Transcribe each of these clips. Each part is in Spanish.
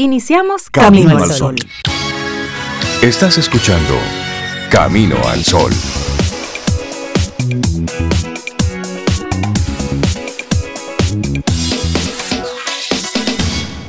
Iniciamos Camino, al Sol. Estás escuchando Camino al Sol.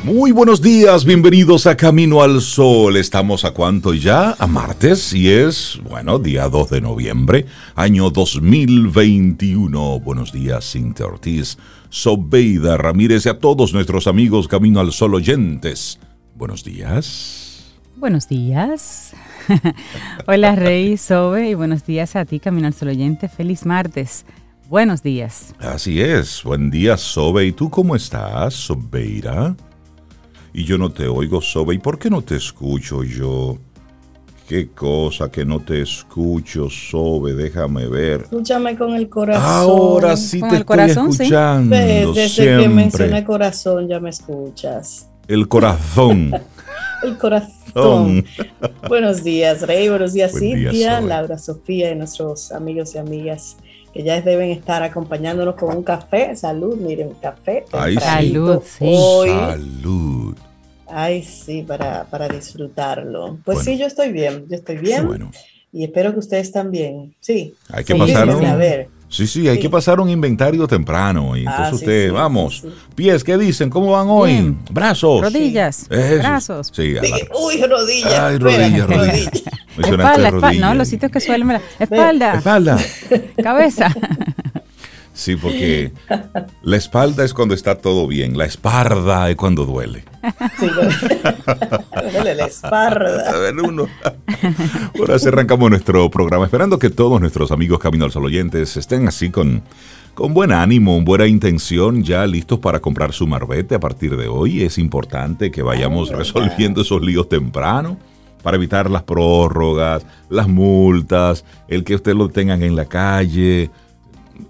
Muy buenos días, bienvenidos a Camino al Sol. Estamos a cuánto ya? A martes y es, bueno, día 2 de noviembre, año 2021. Buenos días, Cintia Ortiz, Sobeida Ramírez y a todos nuestros amigos Camino al Sol oyentes. Buenos días. Buenos días. Hola Rey, Sobe y buenos días a ti, Camino al Sol oyente. Feliz martes. Buenos días. Así es. Buen día, Sobe. ¿Y tú cómo estás, Sobeira? y yo no te oigo, Sobe. ¿Y por qué no te escucho yo? Qué cosa que no te escucho, Sobe, déjame ver. Escúchame con el corazón. Ahora sí te estoy escuchando. Desde que mencioné corazón ya me escuchas. El corazón. el corazón. buenos días, Rey. Buenos días, Cintia, Laura, Sofía y nuestros amigos y amigas que ya deben estar acompañándonos con un café. Salud, miren, café. salud, sí. Salud. Ay, sí, para, para disfrutarlo. Pues sí, yo estoy bien, yo estoy bien. Bueno. Y espero que ustedes también. Sí. Hay que pasar Sí, sí, hay que pasar un inventario temprano. Y entonces ah, usted, vamos, pies, ¿qué dicen? ¿Cómo van hoy? Brazos. Rodillas. Brazos. Sí, Uy, rodillas. Ay, rodillas, rodillas. espalda, espalda. No, los sitios que suelen. Espalda. Espalda. Cabeza. Sí, porque la espalda es cuando está todo bien, la espalda es cuando duele. Sí, duele la espalda. uno. Ahora sí arrancamos nuestro programa, esperando que todos nuestros amigos Camino al Sol oyentes estén así con, con buen ánimo, buena intención, ya listos para comprar su marbete a partir de hoy. Es importante que vayamos resolviendo esos líos temprano para evitar las prórrogas, las multas, el que usted lo tengan en la calle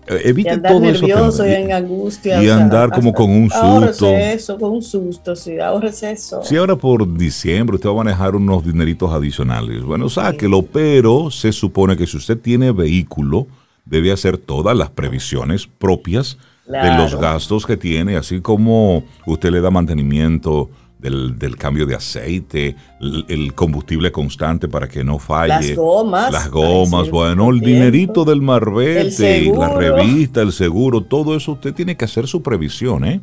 evite todo nervioso y en angustia. Y andar como con un susto. eso, con un susto, sí, eso. Si ahora por diciembre usted va a manejar unos dineritos adicionales, bueno, sáquelo, pero se supone que si usted tiene vehículo, debe hacer todas las previsiones propias de los gastos que tiene, así como usted le da mantenimiento del, cambio de aceite, el, combustible constante para que no falle. Las gomas. Las gomas, bueno, el dinerito del marbete, la revista, el seguro, todo eso usted tiene que hacer su previsión, ¿eh?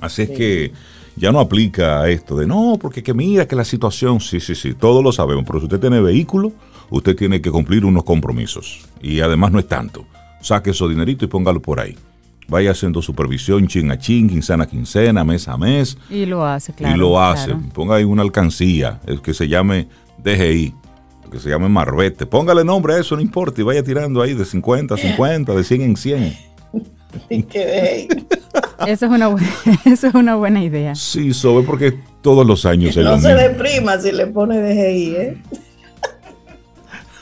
Así es que ya no aplica esto de no, porque que mira que la situación, sí, sí, sí, todos lo sabemos, pero si usted tiene vehículo, usted tiene que cumplir unos compromisos. Y además no es tanto. Saque esos dinerito y póngalo por ahí vaya haciendo supervisión chin a chin, quincena a quincena, mes a mes. Y lo hace, claro. Y lo hace. Ponga ahí una alcancía, el que se llame DGI, que se llame Marbete. Póngale nombre a eso, no importa, y vaya tirando ahí de 50 a 50, de 100 en 100. Eso es, una buena, eso es una buena idea. Sí, sobre porque todos los años No se deprima si le pone DGI, ¿eh?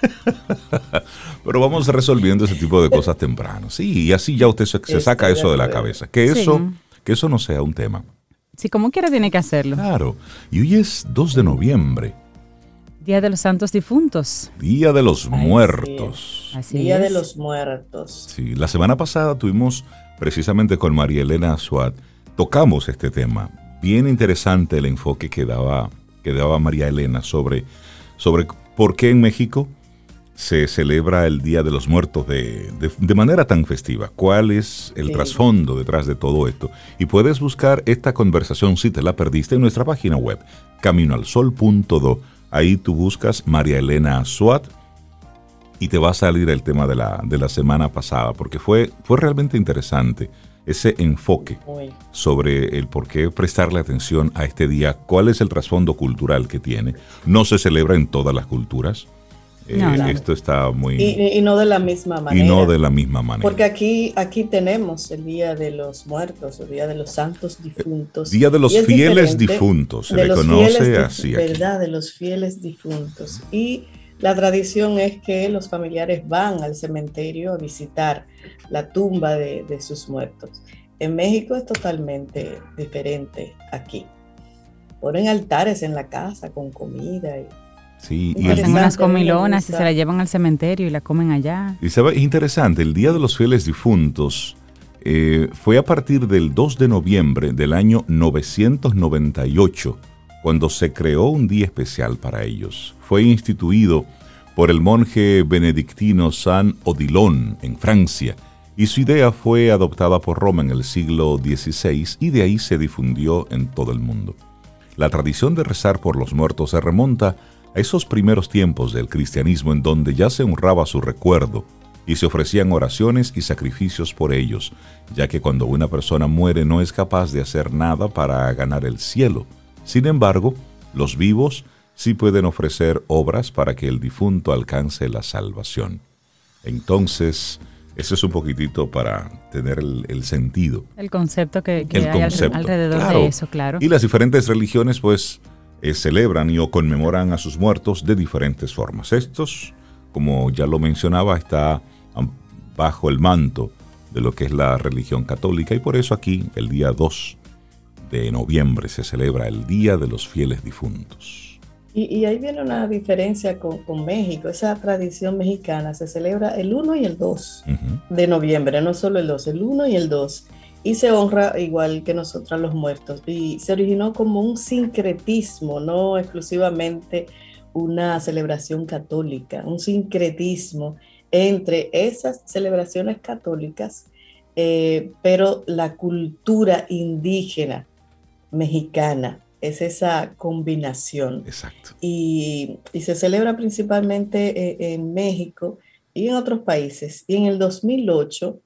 Pero vamos resolviendo ese tipo de cosas temprano. Sí, y así ya usted se, saca eso de la cabeza. Que eso, que eso no sea un tema. Si como quiera tiene que hacerlo. Claro. Y hoy es 2 de noviembre. Día de los Santos Difuntos. Día de los Muertos. Así Día de los Muertos. Sí, la semana pasada tuvimos precisamente con María Elena Suat, tocamos este tema. Bien interesante el enfoque que daba, que daba María Elena sobre, sobre por qué en México se celebra el Día de los Muertos de, manera tan festiva? ¿Cuál es el trasfondo detrás de todo esto? Y puedes buscar esta conversación si te la perdiste en nuestra página web, caminoalsol.do. Ahí tú buscas María Elena Suat y te va a salir el tema de la, de la semana pasada, porque fue, fue realmente interesante ese enfoque sobre el por qué prestarle atención a este día, cuál es el trasfondo cultural que tiene. No se celebra en todas las culturas eh, esto está muy... Y, no de la misma manera. Y no de la misma manera. Porque aquí, aquí tenemos el Día de los Muertos, el Día de los Santos Difuntos. Día de los fieles difuntos, se le conoce así. ¿Verdad? De los fieles difuntos. Y la tradición es que los familiares van al cementerio a visitar la tumba de, de sus muertos. En México es totalmente diferente aquí. Ponen altares en la casa con comida y Sí, y hacen unas comilonas y se la llevan al cementerio y la comen allá. Y sabe, es interesante, el Día de los Fieles Difuntos eh, fue a partir del 2 de noviembre del año 998, cuando se creó un día especial para ellos. Fue instituido por el monje benedictino San Odilon en Francia y su idea fue adoptada por Roma en el siglo XVI y de ahí se difundió en todo el mundo. La tradición de rezar por los muertos se remonta a esos primeros tiempos del cristianismo en donde ya se honraba su recuerdo y se ofrecían oraciones y sacrificios por ellos, ya que cuando una persona muere no es capaz de hacer nada para ganar el cielo. Sin embargo, los vivos sí pueden ofrecer obras para que el difunto alcance la salvación. Entonces, eso es un poquitito para tener el, sentido. El concepto que, hay alrededor de eso, claro. Y las diferentes religiones, pues, eh, celebran y o conmemoran a sus muertos de diferentes formas. Estos, como ya lo mencionaba, está bajo el manto de lo que es la religión católica y por eso aquí, el día 2 de noviembre, se celebra el Día de los Fieles Difuntos. Y, ahí viene una diferencia con, México. Esa tradición mexicana se celebra el 1 y el 2 de noviembre, no solo el 2, el 1 y el 2. Y se honra igual que nosotros los muertos. Y se originó como un sincretismo, no exclusivamente una celebración católica, un sincretismo entre esas celebraciones católicas, eh, pero la cultura indígena mexicana es esa combinación. Exacto. Y, se celebra principalmente eh, en, México y en otros países. Y en el 2008,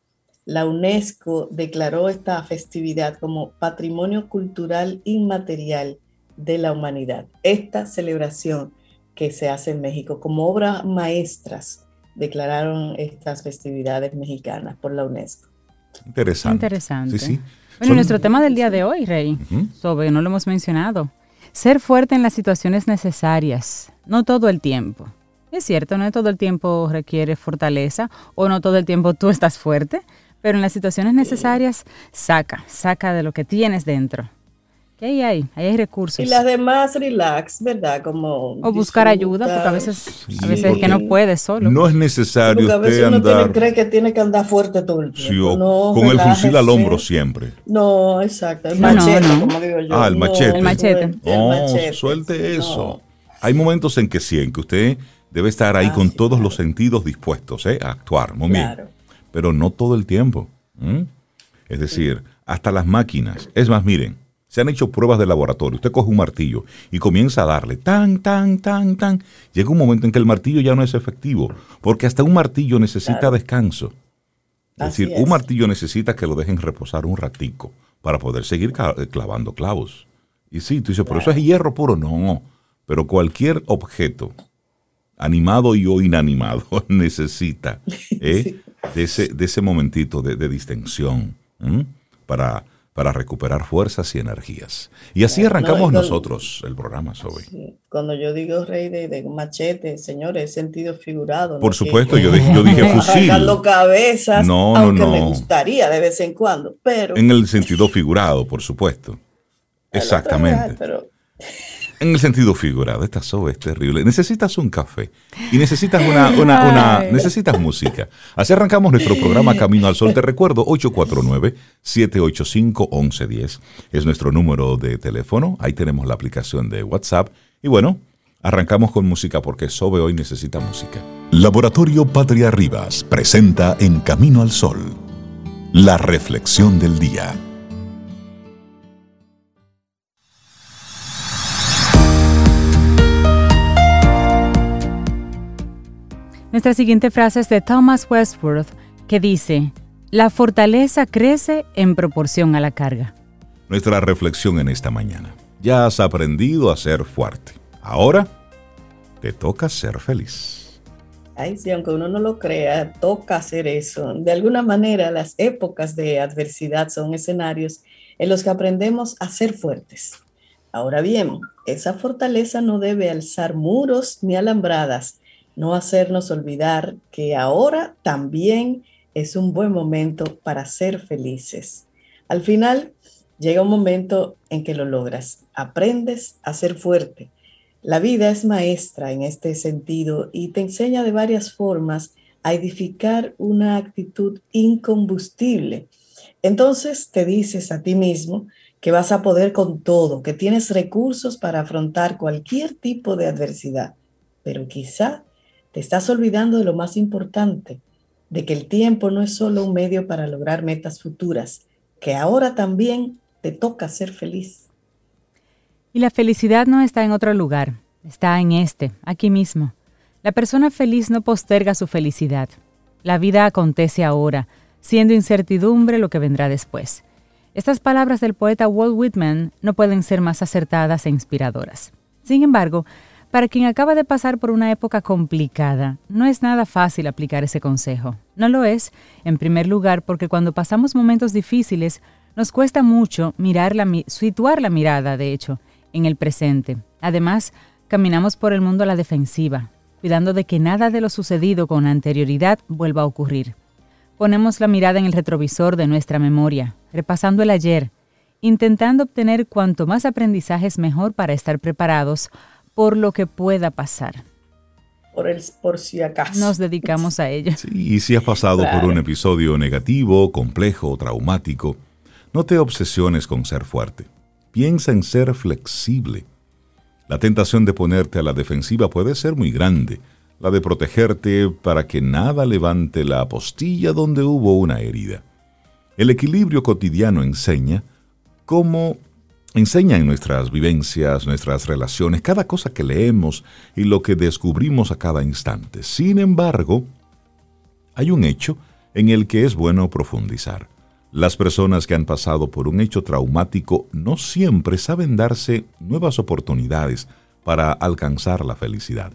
la UNESCO declaró esta festividad como Patrimonio Cultural Inmaterial de la Humanidad. Esta celebración que se hace en México como obras maestras declararon estas festividades mexicanas por la UNESCO. Interesante. Interesante. Sí, sí. Bueno, nuestro tema del día de hoy, Rey, sobre, no lo hemos mencionado, ser fuerte en las situaciones necesarias, no todo el tiempo. Es cierto, no todo el tiempo requiere fortaleza o no todo el tiempo tú estás fuerte, pero en las situaciones necesarias, saca, saca de lo que tienes dentro. ¿Qué hay ahí? Ahí hay recursos. Y las demás relax, ¿verdad? Como o buscar ayuda, porque a veces, a veces es que no puedes solo. No es necesario porque a veces uno tiene, cree que tiene que andar fuerte todo el tiempo. con el fusil al hombro siempre. No, exacto. El machete, como digo yo. Ah, el machete. el machete. No, suelte eso. Hay momentos en que sí, en que usted debe estar ahí ah, con todos los sentidos dispuestos ¿eh? a actuar. Muy bien. Pero no todo el tiempo. Es decir, hasta las máquinas. Es más, miren se han hecho pruebas de laboratorio. Usted coge un martillo y comienza a darle tan, tan, tan, tan. Llega un momento en que el martillo ya no es efectivo, porque hasta un martillo necesita descanso. Es decir, un martillo necesita que lo dejen reposar un ratico para poder seguir eh, clavando clavos. Y sí, tú dices, pero eso es hierro puro. No, pero cualquier objeto, animado y o inanimado, necesita ¿eh? De, ese, de ese momentito de, distensión para para recuperar fuerzas y energías. Y así arrancamos nosotros el programa, Sobe. Cuando yo digo rey de, machete, señores, sentido figurado. Por supuesto, yo, dije, yo dije fusil. cabezas, no, aunque me gustaría de vez en cuando, pero... En el sentido figurado, por supuesto. Exactamente. Pero, en el sentido figurado, esta soba es terrible. Necesitas un café y necesitas una, una, necesitas música. Así arrancamos nuestro programa Camino al Sol. Te recuerdo, 849-785-1110 es nuestro número de teléfono. Ahí tenemos la aplicación de WhatsApp. Y bueno, arrancamos con música porque Sobe hoy necesita música. Laboratorio Patria Rivas presenta En Camino al Sol, la reflexión del día. Nuestra siguiente frase es de Thomas Westworth, que dice, la fortaleza crece en proporción a la carga. Nuestra reflexión en esta mañana. Ya has aprendido a ser fuerte. Ahora te toca ser feliz. Ay, sí, aunque uno no lo crea, toca hacer eso. De alguna manera, las épocas de adversidad son escenarios en los que aprendemos a ser fuertes. Ahora bien, esa fortaleza no debe alzar muros ni alambradas, no hacernos olvidar que ahora también es un buen momento para ser felices. Al final llega un momento en que lo logras, aprendes a ser fuerte. La vida es maestra en este sentido y te enseña de varias formas a edificar una actitud incombustible. Entonces te dices a ti mismo que vas a poder con todo, que tienes recursos para afrontar cualquier tipo de adversidad, pero quizá estás olvidando de lo más importante, de que el tiempo no es solo un medio para lograr metas futuras, que ahora también te toca ser feliz. Y la felicidad no está en otro lugar, está en este, aquí mismo. La persona feliz no posterga su felicidad. La vida acontece ahora, siendo incertidumbre lo que vendrá después. Estas palabras del poeta Walt Whitman no pueden ser más acertadas e inspiradoras. Sin embargo, para quien acaba de pasar por una época complicada, no es nada fácil aplicar ese consejo. No lo es, en primer lugar, porque cuando pasamos momentos difíciles, nos cuesta mucho situar la mirada, de hecho, en el presente. Además, caminamos por el mundo a la defensiva, cuidando de que nada de lo sucedido con anterioridad vuelva a ocurrir. Ponemos la mirada en el retrovisor de nuestra memoria, repasando el ayer, intentando obtener cuanto más aprendizajes mejor para estar preparados por lo que pueda pasar. Por, el, por si acaso. Nos dedicamos a ello. y si has pasado por un episodio negativo, complejo, traumático, no te obsesiones con ser fuerte. Piensa en ser flexible. La tentación de ponerte a la defensiva puede ser muy grande la de protegerte para que nada levante la apostilla donde hubo una herida. El equilibrio cotidiano enseña cómo enseña en nuestras vivencias, nuestras relaciones, cada cosa que leemos y lo que descubrimos a cada instante. Sin embargo, hay un hecho en el que es bueno profundizar. Las personas que han pasado por un hecho traumático no siempre saben darse nuevas oportunidades para alcanzar la felicidad.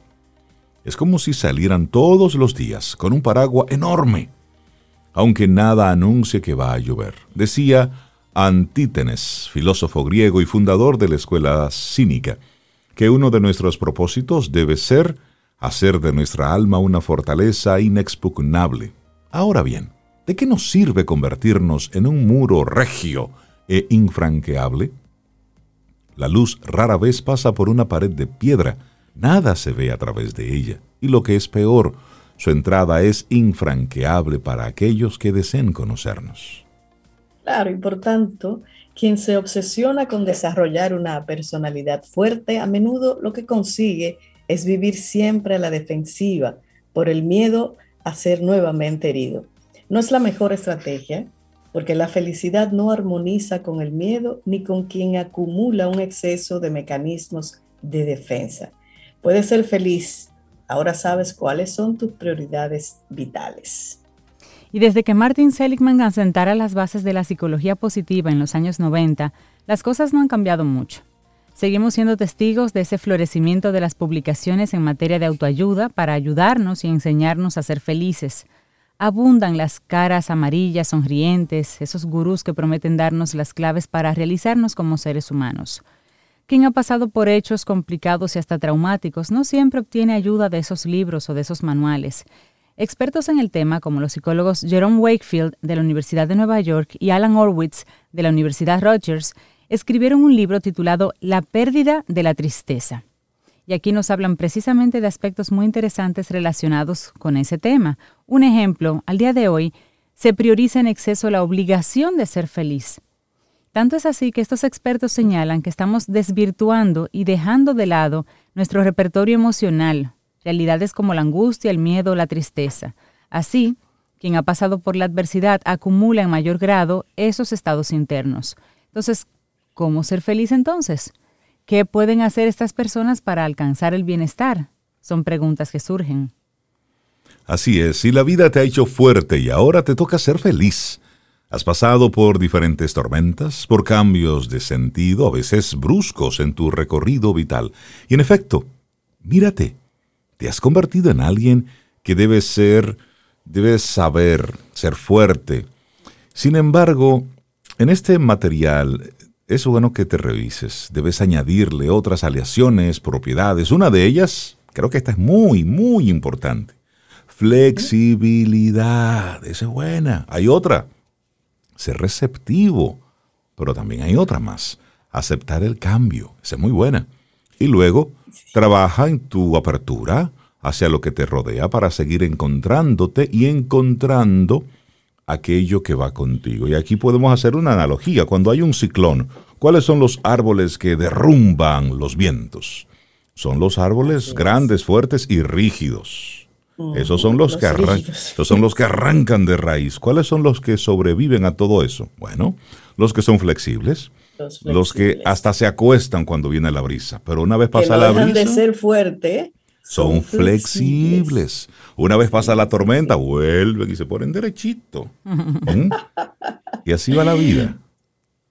Es como si salieran todos los días con un paraguas enorme, aunque nada anuncie que va a llover. Decía Antítenes, filósofo griego y fundador de la escuela cínica, que uno de nuestros propósitos debe ser hacer de nuestra alma una fortaleza inexpugnable. Ahora bien, ¿de qué nos sirve convertirnos en un muro regio e infranqueable? La luz rara vez pasa por una pared de piedra, Nada se ve a través de ella, y lo que es peor, su entrada es infranqueable para aquellos que deseen conocernos. Claro, y por tanto, quien se obsesiona con desarrollar una personalidad fuerte, a menudo lo que consigue es vivir siempre a la defensiva por el miedo a ser nuevamente herido. No es la mejor estrategia, porque la felicidad no armoniza con el miedo ni con quien acumula un exceso de mecanismos de defensa. Puedes ser feliz. Ahora sabes cuáles son tus prioridades vitales. Y desde que Martin Seligman asentara las bases de la psicología positiva en los años 90, las cosas no han cambiado mucho. Seguimos siendo testigos de ese florecimiento de las publicaciones en materia de autoayuda para ayudarnos y enseñarnos a ser felices. Abundan las caras amarillas, sonrientes, esos gurús que prometen darnos las claves para realizarnos como seres humanos. Quien ha pasado por hechos complicados y hasta traumáticos no siempre obtiene ayuda de esos libros o de esos manuales. Expertos en el tema, como los psicólogos Jerome Wakefield de la Universidad de Nueva York y Alan Orwitz de la Universidad Rogers, escribieron un libro titulado La pérdida de la tristeza. Y aquí nos hablan precisamente de aspectos muy interesantes relacionados con ese tema. Un ejemplo, al día de hoy, se prioriza en exceso la obligación de ser feliz, tanto es así que estos expertos señalan que estamos desvirtuando y dejando de lado nuestro repertorio emocional, realidades como la angustia, el miedo, la tristeza. Así, quien ha pasado por la adversidad acumula en mayor grado esos estados internos. Entonces, ¿cómo ser feliz entonces? ¿Qué pueden hacer estas personas para alcanzar el bienestar? Son preguntas que surgen. Así es, si la vida te ha hecho fuerte y ahora te toca ser feliz, Has pasado por diferentes tormentas, por cambios de sentido, a veces bruscos en tu recorrido vital. Y en efecto, mírate, te has convertido en alguien que debes ser, debes saber, ser fuerte. Sin embargo, en este material es bueno que te revises. Debes añadirle otras aleaciones, propiedades. Una de ellas, creo que esta es muy, muy importante. Flexibilidad. Esa es buena. Hay otra ser receptivo. Pero también hay otra más, aceptar el cambio. Esa es muy buena. Y luego, trabaja en tu apertura hacia lo que te rodea para seguir encontrándote y encontrando aquello que va contigo. Y aquí podemos hacer una analogía. Cuando hay un ciclón, ¿cuáles son los árboles que derrumban los vientos? Son los árboles grandes, fuertes y rígidos. Esos son los, que esos son los que arrancan de raíz. ¿Cuáles son los que sobreviven a todo eso? Bueno, los que son flexibles, los, que hasta se acuestan cuando viene la brisa, pero una vez pasa la brisa de ser fuerte, son, flexibles. Una vez pasa la tormenta, vuelven y se ponen derechito. ¿Mm? Y así va la vida.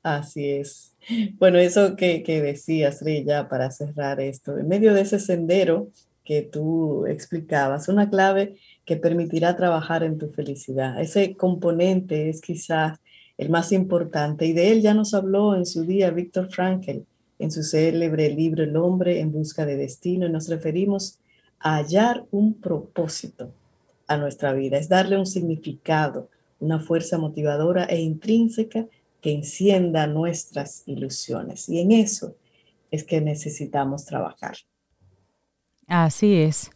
Así es. Bueno, eso que, que decías, ya para cerrar esto, en medio de ese sendero que tú explicabas, una clave que permitirá trabajar en tu felicidad. Ese componente es quizás el más importante y de él ya nos habló en su día Víctor Frankl en su célebre libro El hombre en busca de destino y nos referimos a hallar un propósito a nuestra vida, es darle un significado, una fuerza motivadora e intrínseca que encienda nuestras ilusiones. Y en eso es que necesitamos trabajar. Así es.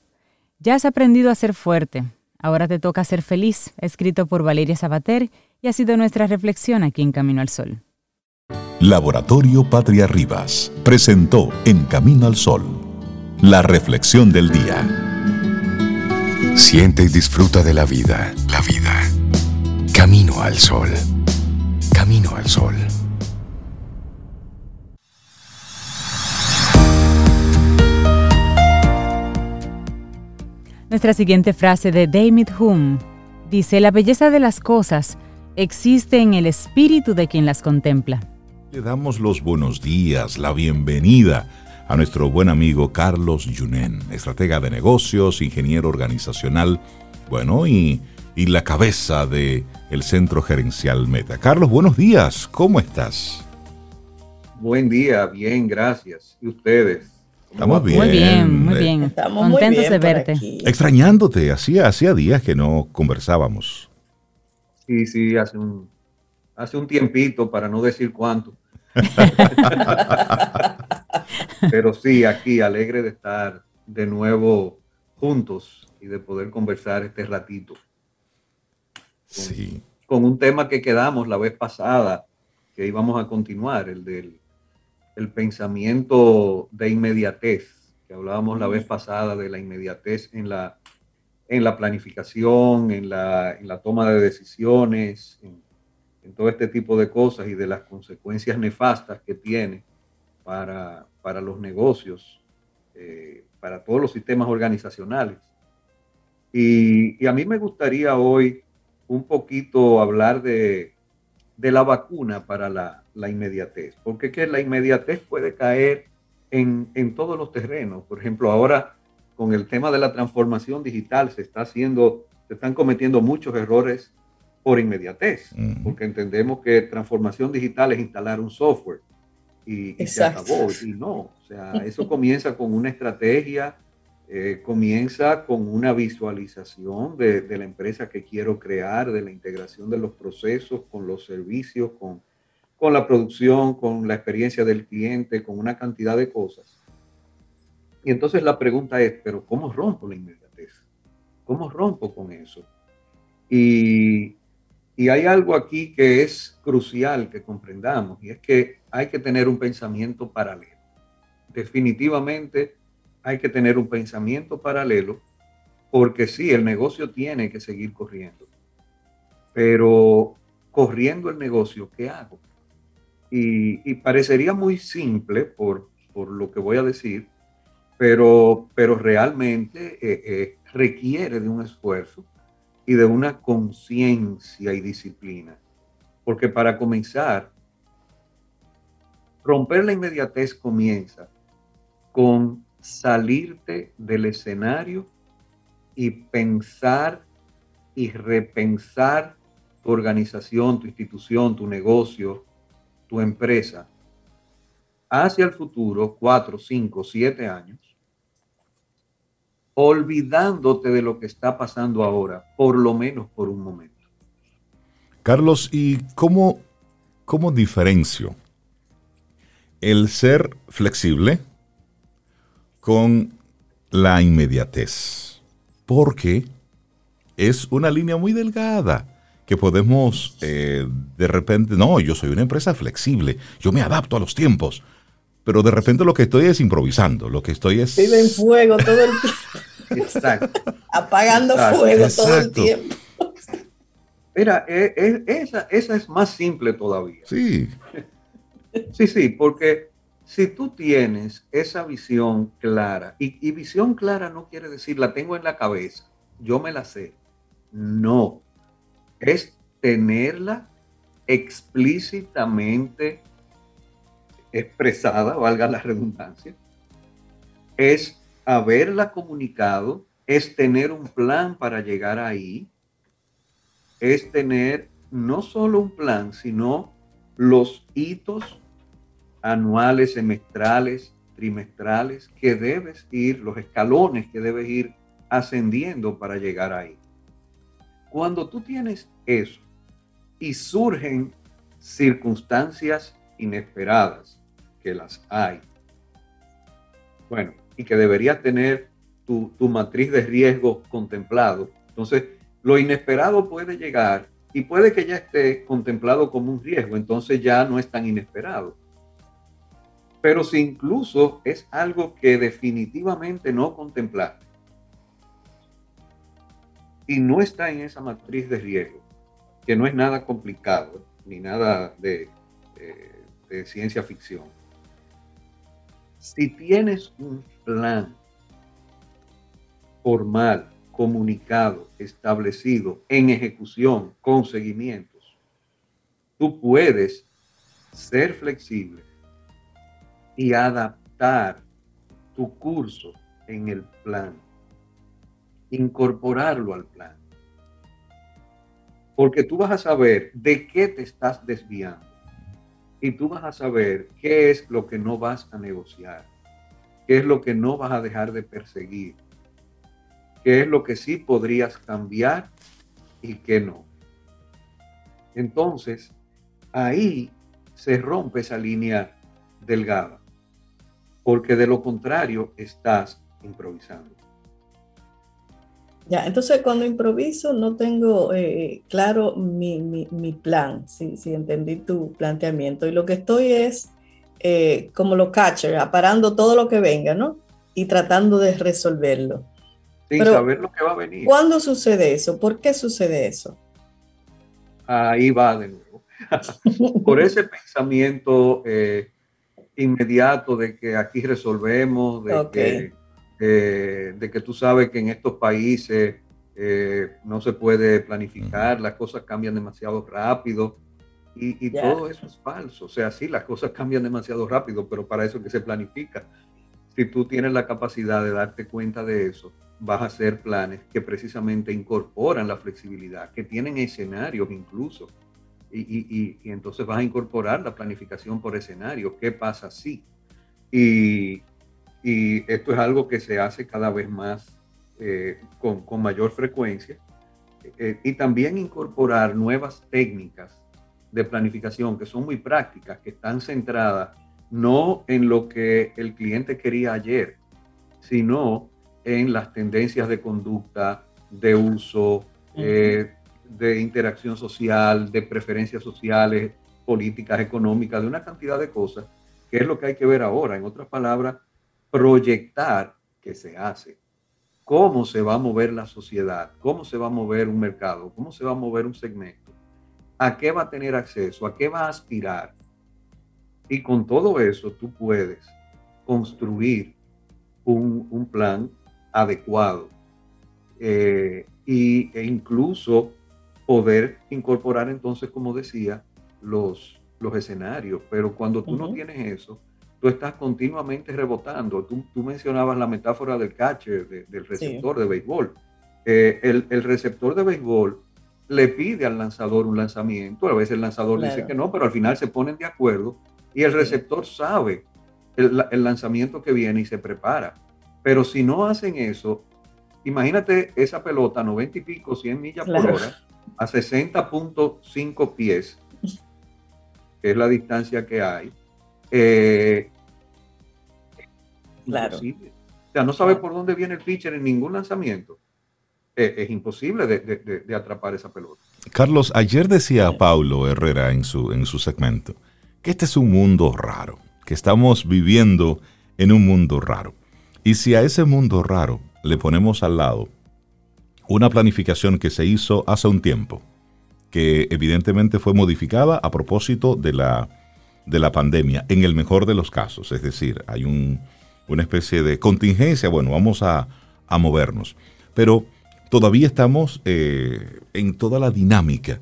Ya has aprendido a ser fuerte. Ahora te toca ser feliz, escrito por Valeria Sabater y ha sido nuestra reflexión aquí en Camino al Sol. Laboratorio Patria Rivas presentó En Camino al Sol la reflexión del día. Siente y disfruta de la vida. La vida. Camino al Sol. Camino al Sol. Nuestra siguiente frase de David Hume dice, la belleza de las cosas existe en el espíritu de quien las contempla. Le damos los buenos días, la bienvenida a nuestro buen amigo Carlos Yunen, estratega de negocios, ingeniero organizacional, bueno, y, la cabeza de el Centro Gerencial Meta. Carlos, buenos días, ¿cómo estás? Buen día, bien, gracias. ¿Y ustedes? Estamos bien. Muy bien, muy bien. Estamos Contentos de verte. Extrañándote, hacía, hacía días que no conversábamos. Sí, sí, hace un, hace un tiempito, para no decir cuánto. Pero sí, aquí alegre de estar de nuevo juntos y de poder conversar este ratito. sí. Con un tema que quedamos la vez pasada, que íbamos a continuar, el del el pensamiento de inmediatez, que hablábamos la vez pasada de la inmediatez en la, en la planificación, en la, toma de decisiones, en, en, todo este tipo de cosas y de las consecuencias nefastas que tiene para, para los negocios, eh, para todos los sistemas organizacionales. Y, y, a mí me gustaría hoy un poquito hablar de, de la vacuna para la, la inmediatez, porque que la inmediatez puede caer en, en, todos los terrenos. Por ejemplo, ahora con el tema de la transformación digital se está haciendo, se están cometiendo muchos errores por inmediatez, porque entendemos que transformación digital es instalar un software y, y se acabó. Y no, o sea, eso comienza con una estrategia, eh, comienza con una visualización de, de, la empresa que quiero crear, de la integración de los procesos con los servicios, con, con la producción, con la experiencia del cliente, con una cantidad de cosas. Y entonces la pregunta es, pero ¿cómo rompo la inmediatez? ¿Cómo rompo con eso? Y, y hay algo aquí que es crucial que comprendamos, y es que hay que tener un pensamiento paralelo. Definitivamente hay que tener un pensamiento paralelo porque sí, el negocio tiene que seguir corriendo. Pero corriendo el negocio, ¿qué hago? Y, parecería muy simple por, por, lo que voy a decir, pero, pero realmente eh, eh, requiere de un esfuerzo y de una conciencia y disciplina. Porque para comenzar, romper la inmediatez comienza con salirte del escenario y pensar y repensar tu organización, tu institución, tu negocio, tu empresa hacia el futuro, cuatro, cinco, siete años, olvidándote de lo que está pasando ahora, por lo menos por un momento. Carlos, ¿y cómo, cómo diferencio el ser flexible con la inmediatez? Porque es una línea muy delgada que podemos eh, de repente, no, yo soy una empresa flexible, yo me adapto a los tiempos, pero de repente lo que estoy es improvisando, lo que estoy es... Vive en fuego todo el tiempo. Exacto. Apagando fuego todo el tiempo. Mira, e, e, esa, esa es más simple todavía. Sí. Sí, sí, porque si tú tienes esa visión clara, y, y, visión clara no quiere decir la tengo en la cabeza, yo me la sé. No, es tenerla explícitamente expresada, valga la redundancia, es haberla comunicado, es tener un plan para llegar ahí, es tener no solo un plan, sino los hitos anuales, semestrales, trimestrales que debes ir, los escalones que debes ir ascendiendo para llegar ahí. Cuando tú tienes eso y surgen circunstancias inesperadas, las hay, bueno, y que deberías tener tu, matriz de riesgo contemplado, entonces lo inesperado puede llegar y puede que ya esté contemplado como un riesgo, entonces ya no es tan inesperado. Pero si incluso es algo que definitivamente no contemplaste, y no está en esa matriz de riesgo, que no es nada complicado ni nada de, ciencia ficción. Si tienes un plan formal, comunicado, establecido, en ejecución, con seguimientos, tú puedes ser flexible y adaptar tu curso en el plan incorporarlo al plan. Porque tú vas a saber de qué te estás desviando y tú vas a saber qué es lo que no vas a negociar, qué es lo que no vas a dejar de perseguir, qué es lo que sí podrías cambiar y qué no. Entonces, ahí se rompe esa línea delgada, porque de lo contrario estás improvisando. Ya, entonces cuando improviso no tengo eh, claro mi, mi, plan, si, si, entendí tu planteamiento. Y lo que estoy es eh, como los catchers, aparando todo lo que venga, ¿no? Y tratando de resolverlo. Sin saber lo que va a venir. ¿Cuándo sucede eso? ¿Por qué sucede eso? Ahí va de nuevo. Por ese pensamiento eh, inmediato de que aquí resolvemos, de que eh, de que tú sabes que en estos países eh, no se puede planificar, las cosas cambian demasiado rápido y, todo eso es falso. O sea, sí, las cosas cambian demasiado rápido, pero para eso que se planifica. Si tú tienes la capacidad de darte cuenta de eso, vas a hacer planes que precisamente incorporan la flexibilidad, que tienen escenarios incluso. Y, y, y, entonces vas a incorporar la planificación por escenario. ¿Qué pasa si? Y, y esto es algo que se hace cada vez más eh, con, con, mayor frecuencia. Eh, y también incorporar nuevas técnicas de planificación que son muy prácticas, que están centradas no en lo que el cliente quería ayer, sino en las tendencias de conducta, de uso, eh, de interacción social, de preferencias sociales, políticas, económicas, de una cantidad de cosas, que es lo que hay que ver ahora. En otras palabras, proyectar que se hace. Cómo se va a mover la sociedad, cómo se va a mover un mercado, cómo se va a mover un segmento, a qué va a tener acceso, a qué va a aspirar. Y con todo eso tú puedes construir un, plan adecuado eh, y, e incluso poder incorporar entonces, como decía, los, los escenarios. Pero cuando tú no tienes eso, tú estás continuamente rebotando. Tú, tú mencionabas la metáfora del catcher, del receptor de béisbol. Eh, el, el, receptor de béisbol le pide al lanzador un lanzamiento, a veces el lanzador dice que no, pero al final se ponen de acuerdo y el receptor sabe el, el, lanzamiento que viene y se prepara. Pero si no hacen eso, imagínate esa pelota 90 y pico, 100 millas por hora, a 60.5 pies, que es la distancia que hay, eh, claro. O sea, no sabe por dónde viene el pitcher en ningún lanzamiento. Eh, es imposible de, atrapar esa pelota. Carlos, ayer decía Paulo Herrera en su, en su segmento que este es un mundo raro, que estamos viviendo en un mundo raro. Y si a ese mundo raro le ponemos al lado una planificación que se hizo hace un tiempo, que evidentemente fue modificada a propósito de la, de la pandemia, en el mejor de los casos. Es decir, hay una especie de contingencia, bueno, vamos a, movernos. Pero todavía estamos eh, en toda la dinámica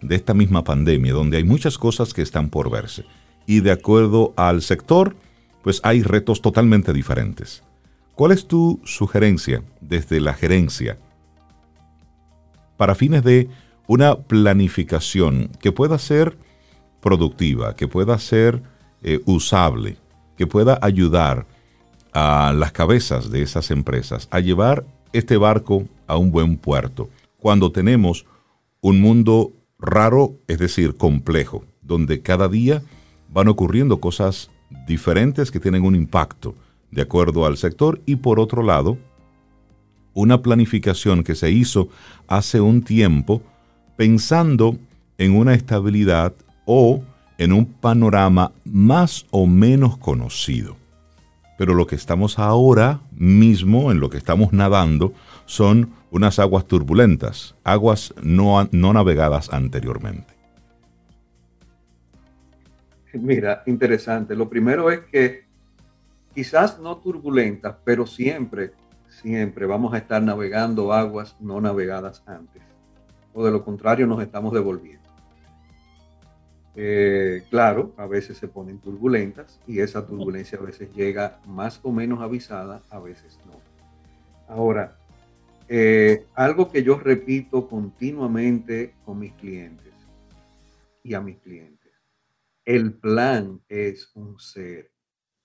de esta misma pandemia, donde hay muchas cosas que están por verse. Y de acuerdo al sector, pues hay retos totalmente diferentes. ¿Cuál es tu sugerencia desde la gerencia para fines de una planificación que pueda ser productiva, que pueda ser eh, usable, que pueda ayudar a las cabezas de esas empresas a llevar este barco a un buen puerto, cuando tenemos un mundo raro, es decir, complejo, donde cada día van ocurriendo cosas diferentes que tienen un impacto de acuerdo al sector y por otro lado, una planificación que se hizo hace un tiempo pensando en una estabilidad o en un panorama más o menos conocido. Pero lo que estamos ahora mismo, en lo que estamos nadando, son unas aguas turbulentas, aguas no, no navegadas anteriormente. Mira, interesante. Lo primero es que quizás no turbulentas, pero siempre, siempre vamos a estar navegando aguas no navegadas antes o de lo contrario nos estamos devolviendo. Eh, claro, a veces se ponen turbulentas y esa turbulencia a veces llega más o menos avisada, a veces no. Ahora, eh, algo que yo repito continuamente con mis clientes y a mis clientes, el plan es un ser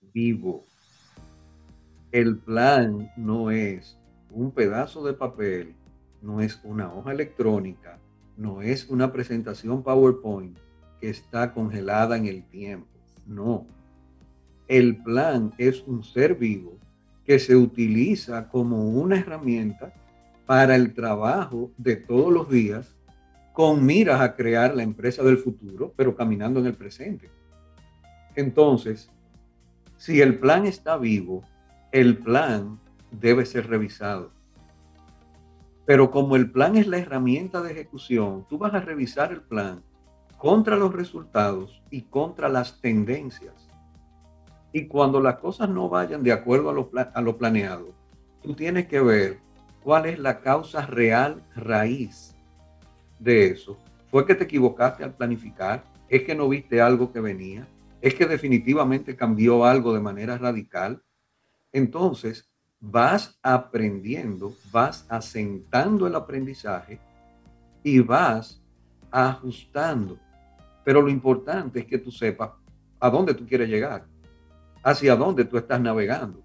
vivo. El plan no es un pedazo de papel no es una hoja electrónica, no es una presentación PowerPoint que está congelada en el tiempo. No. El plan es un ser vivo que se utiliza como una herramienta para el trabajo de todos los días con miras a crear la empresa del futuro, pero caminando en el presente. Entonces, si el plan está vivo, el plan debe ser revisado. Pero como el plan es la herramienta de ejecución, tú vas a revisar el plan contra los resultados y contra las tendencias. Y cuando las cosas no vayan de acuerdo a lo, planeado, tú tienes que ver cuál es la causa real raíz de eso. ¿Fue que te equivocaste al planificar? ¿Es que no viste algo que venía? ¿Es que definitivamente cambió algo de manera radical? Entonces, vas aprendiendo, vas asentando el aprendizaje y vas ajustando. Pero lo importante es que tú sepas a dónde tú quieres llegar, hacia dónde tú estás navegando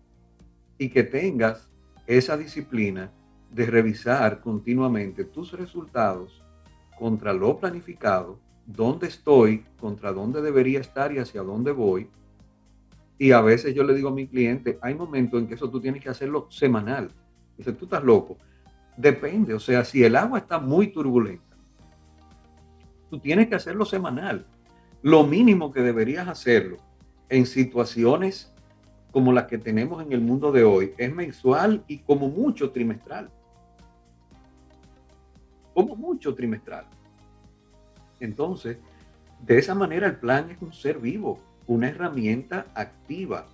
y que tengas esa disciplina de revisar continuamente tus resultados contra lo planificado, dónde estoy, contra dónde debería estar y hacia dónde voy y a veces yo le digo a mi cliente, hay momentos en que eso tú tienes que hacerlo semanal. Dice, tú estás loco. Depende, o sea, si el agua está muy turbulenta, tú tienes que hacerlo semanal. Lo mínimo que deberías hacerlo en situaciones como las que tenemos en el mundo de hoy es mensual y como mucho trimestral. Como mucho trimestral. Entonces, de esa manera el plan es un ser vivo una herramienta activa,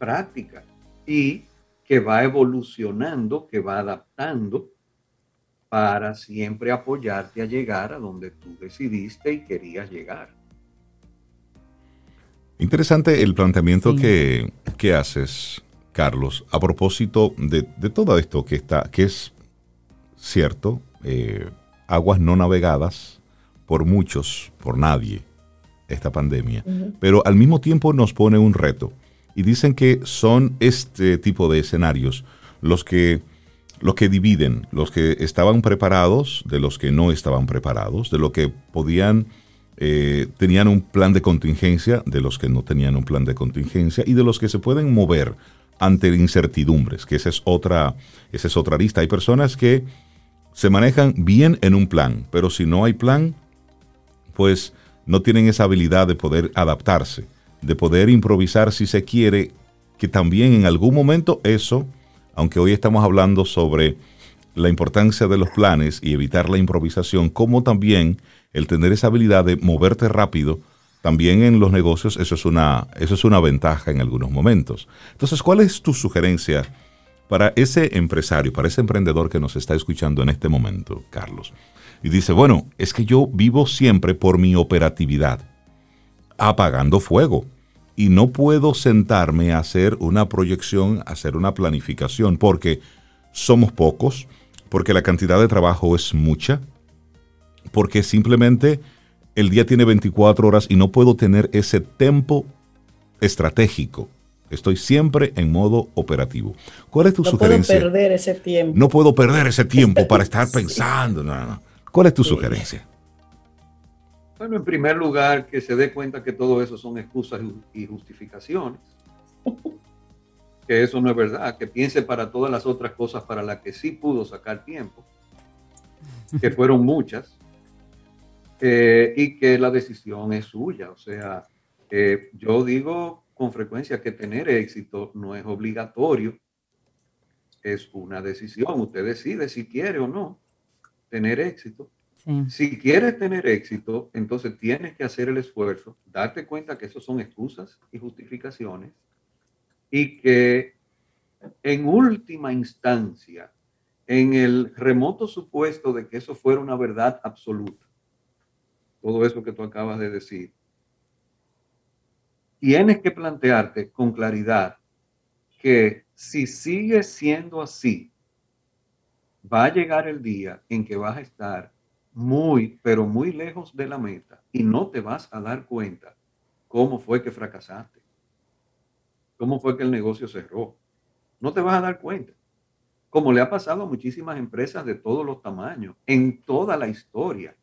práctica y que va evolucionando, que va adaptando para siempre apoyarte a llegar a donde tú decidiste y querías llegar. Interesante el planteamiento que, haces, Carlos, a propósito de, todo esto que, está, que es cierto, eh, aguas no navegadas por muchos, por nadie, esta pandemia, pero al mismo tiempo nos pone un reto. Y dicen que son este tipo de escenarios los que, los que dividen, los que estaban preparados de los que no estaban preparados, de los que podían, eh, tenían un plan de contingencia, de los que no tenían un plan de contingencia y de los que se pueden mover ante incertidumbres, que esa es otra, esa es otra lista. Hay personas que se manejan bien en un plan, pero si no hay plan, pues no tienen esa habilidad de poder adaptarse, de poder improvisar si se quiere, que también en algún momento eso, aunque hoy estamos hablando sobre la importancia de los planes y evitar la improvisación, como también el tener esa habilidad de moverte rápido, también en los negocios eso es una, eso es una ventaja en algunos momentos. Entonces, ¿cuál es tu sugerencia para ese empresario, para ese emprendedor que nos está escuchando en este momento, Carlos? Y dice, bueno, es que yo vivo siempre por mi operatividad, apagando fuego. Y no puedo sentarme a hacer una proyección, a hacer una planificación, porque somos pocos, porque la cantidad de trabajo es mucha, porque simplemente el día tiene 24 horas y no puedo tener ese tiempo estratégico. Estoy siempre en modo operativo. ¿Cuál es tu sugerencia? No puedo perder ese tiempo. No puedo perder ese tiempo para estar pensando. No, no. ¿Cuál es tu sugerencia? Bueno, en primer lugar, que se dé cuenta que todo eso son excusas y justificaciones. Que eso no es verdad. Que piense para todas las otras cosas para las que sí pudo sacar tiempo. Que fueron muchas. Eh, y que la decisión es suya. O sea, eh, yo digo con frecuencia que tener éxito no es obligatorio. Es una decisión. Usted decide si quiere o no tener éxito. Si quieres tener éxito, entonces tienes que hacer el esfuerzo, darte cuenta que eso son excusas y justificaciones y que en última instancia, en el remoto supuesto de que eso fuera una verdad absoluta, todo eso que tú acabas de decir, tienes que plantearte con claridad que si sigue siendo así, va a llegar el día en que vas a estar muy, pero muy lejos de la meta y no te vas a dar cuenta cómo fue que fracasaste, cómo fue que el negocio cerró. No te vas a dar cuenta. Como le ha pasado a muchísimas empresas de todos los tamaños, en toda la historia,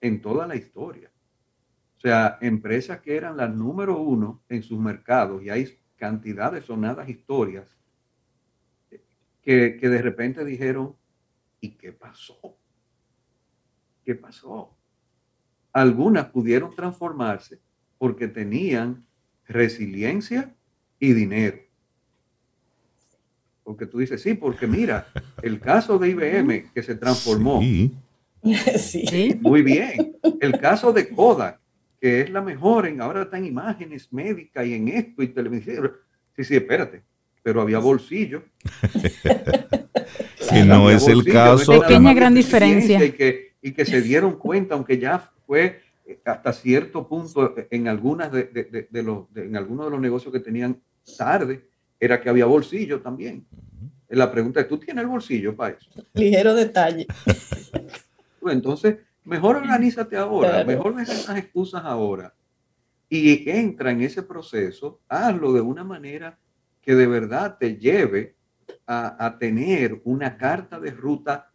en toda la historia. O sea, empresas que eran las número uno en sus mercados y hay cantidad de sonadas historias que, de repente dijeron, ¿y qué pasó? ¿Qué pasó? Algunas pudieron transformarse porque tenían resiliencia y dinero. Porque tú dices, sí, porque mira, el caso de IBM que se transformó. Sí. Muy bien. El caso de Kodak, que es la mejor en ahora está en imágenes médicas y en esto y televisión. Sí, sí, espérate pero había bolsillo. que no es el caso. Pequeña gran diferencia. Y que, y que se dieron cuenta, aunque ya fue hasta cierto punto en algunas de, de, los en algunos de los negocios que tenían tarde era que había bolsillo también. La pregunta es, ¿tú tienes el bolsillo para eso? Ligero detalle. Entonces, mejor organízate ahora, mejor deja esas excusas ahora y entra en ese proceso, hazlo de una manera que de verdad te lleve a, tener una carta de ruta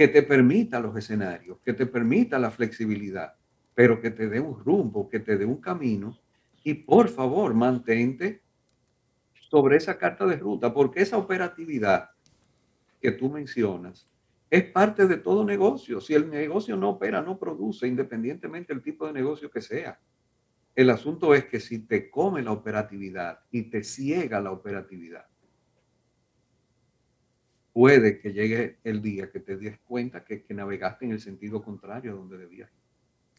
que te permita los escenarios, que te permita la flexibilidad, pero que te dé un rumbo, que te dé un camino. Y por favor, mantente sobre esa carta de ruta, porque esa operatividad que tú mencionas es parte de todo negocio. Si el negocio no opera, no produce, independientemente del tipo de negocio que sea. El asunto es que si te come la operatividad y te ciega la operatividad, puede que llegue el día que te des cuenta que, navegaste en el sentido contrario a donde debías.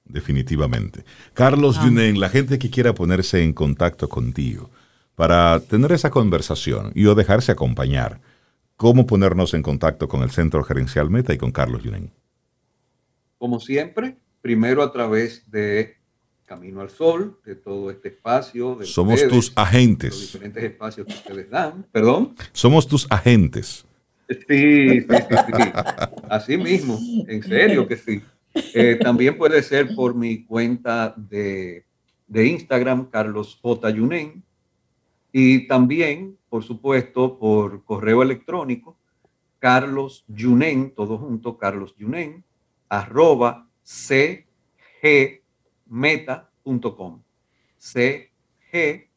Definitivamente. Carlos ah. la gente que quiera ponerse en contacto contigo para tener esa conversación y o dejarse acompañar, ¿cómo ponernos en contacto con el Centro Gerencial Meta y con Carlos Junen? Como siempre, primero a través de Camino al Sol, de todo este espacio. De Somos tus agentes. Los diferentes espacios que ustedes dan. ¿Perdón? Somos tus agentes. Sí, sí, sí, Así mismo, en serio que sí. Eh, también puede ser por mi cuenta de, de Instagram, Carlos J. Yunen, y también, por supuesto, por correo electrónico, Carlos Yunen, todo junto, Carlos Yunen, arroba cg meta.com. cgmeta.com.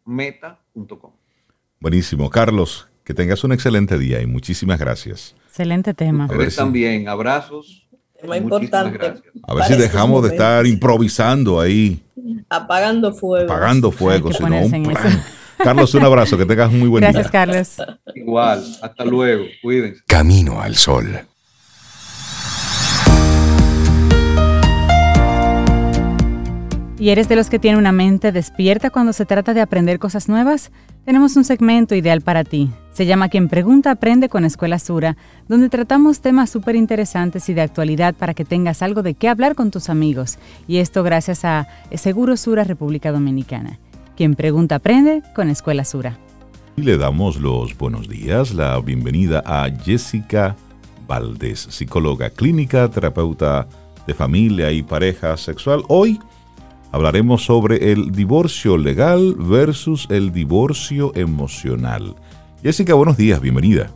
Buenísimo. Carlos, Que tengas un excelente día y muchísimas gracias. Excelente tema. A ver también, abrazos. Tema importante. A ver si dejamos de estar improvisando ahí. Apagando fuego. Apagando fuego, sino un plan. Carlos, un abrazo, que tengas un muy buen día. Gracias, Carlos. Igual, hasta luego, cuídense. Camino al sol. ¿Y eres de los que tiene una mente despierta cuando se trata de aprender cosas nuevas? Tenemos un segmento ideal para ti. Se llama Quien Pregunta Aprende con Escuela Sura, donde tratamos temas súper interesantes y de actualidad para que tengas algo de qué hablar con tus amigos. Y esto gracias a Seguro Sura República Dominicana. Quien pregunta aprende con Escuela Sura. Y le damos los buenos días, la bienvenida a Jessica Valdés, psicóloga clínica, terapeuta de familia y pareja sexual. Hoy hablaremos sobre el divorcio legal versus el divorcio emocional. Jessica, buenos días, bienvenida.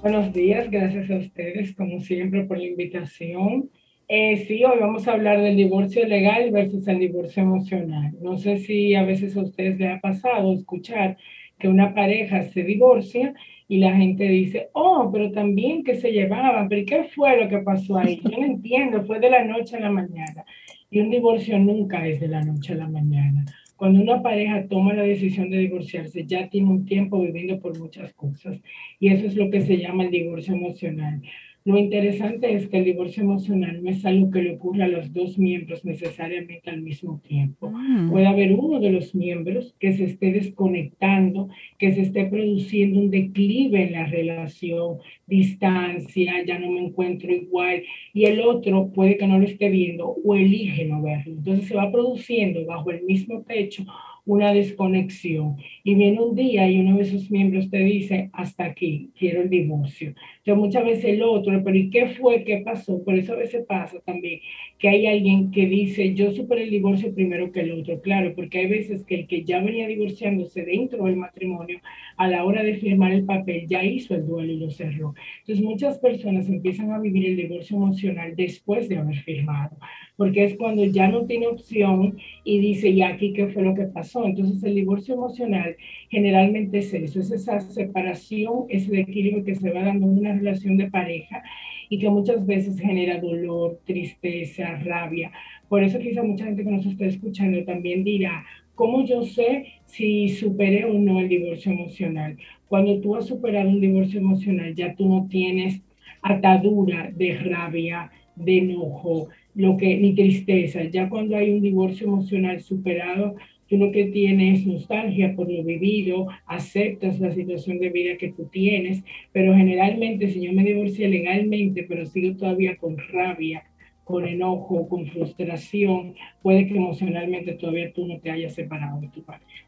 Buenos días, gracias a ustedes como siempre por la invitación. Eh, sí, hoy vamos a hablar del divorcio legal versus el divorcio emocional. No sé si a veces a ustedes les ha pasado escuchar que una pareja se divorcia y la gente dice, oh, pero también que se llevaban, pero ¿qué fue lo que pasó ahí? Yo no entiendo, fue de la noche a la mañana. Y un divorcio nunca es de la noche a la mañana. Cuando una pareja toma la decisión de divorciarse, ya tiene un tiempo viviendo por muchas cosas. Y eso es lo que se llama el divorcio emocional. Lo interesante es que el divorcio emocional no es algo que le ocurra a los dos miembros necesariamente al mismo tiempo. Mm. Puede haber uno de los miembros que se esté desconectando, que se esté produciendo un declive en la relación, distancia, ya no me encuentro igual, y el otro puede que no lo esté viendo o elige no verlo. Entonces se va produciendo bajo el mismo techo una desconexión. Y viene un día y uno de sus miembros te dice, hasta aquí, quiero el divorcio. Entonces muchas veces el otro, pero ¿y qué fue? ¿Qué pasó? Por eso a veces pasa también que hay alguien que dice, yo superé el divorcio primero que el otro. Claro, porque hay veces que el que ya venía divorciándose dentro del matrimonio, a la hora de firmar el papel, ya hizo el duelo y lo cerró. Entonces muchas personas empiezan a vivir el divorcio emocional después de haber firmado porque es cuando ya no tiene opción y dice, ¿y aquí qué fue lo que pasó? Entonces el divorcio emocional generalmente es eso, es esa separación, ese equilibrio que se va dando en una relación de pareja y que muchas veces genera dolor, tristeza, rabia. Por eso quizá mucha gente que nos está escuchando también dirá, ¿cómo yo sé si superé o no el divorcio emocional? Cuando tú has superado un divorcio emocional, ya tú no tienes atadura de rabia, de enojo, lo que, ni tristeza. Ya cuando hay un divorcio emocional superado, tú lo que tienes es nostalgia por lo vivido, aceptas la situación de vida que tú tienes, pero generalmente si yo me divorcié legalmente, pero sigo todavía con rabia, con enojo, con frustración, puede que emocionalmente todavía tú no te hayas separado de tu pareja.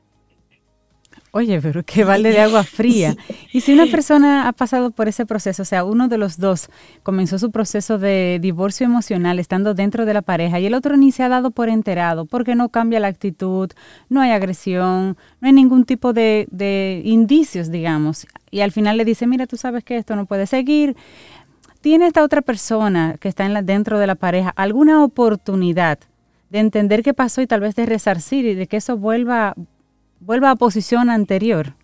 Oye, pero qué balde de agua fría. Y si una persona ha pasado por ese proceso, o sea, uno de los dos comenzó su proceso de divorcio emocional estando dentro de la pareja y el otro ni se ha dado por enterado, porque no cambia la actitud, no hay agresión, no hay ningún tipo de, de indicios, digamos, y al final le dice, mira, tú sabes que esto no puede seguir. ¿Tiene esta otra persona que está en la, dentro de la pareja alguna oportunidad de entender qué pasó y tal vez de resarcir y de que eso vuelva vuelva a posición anterior?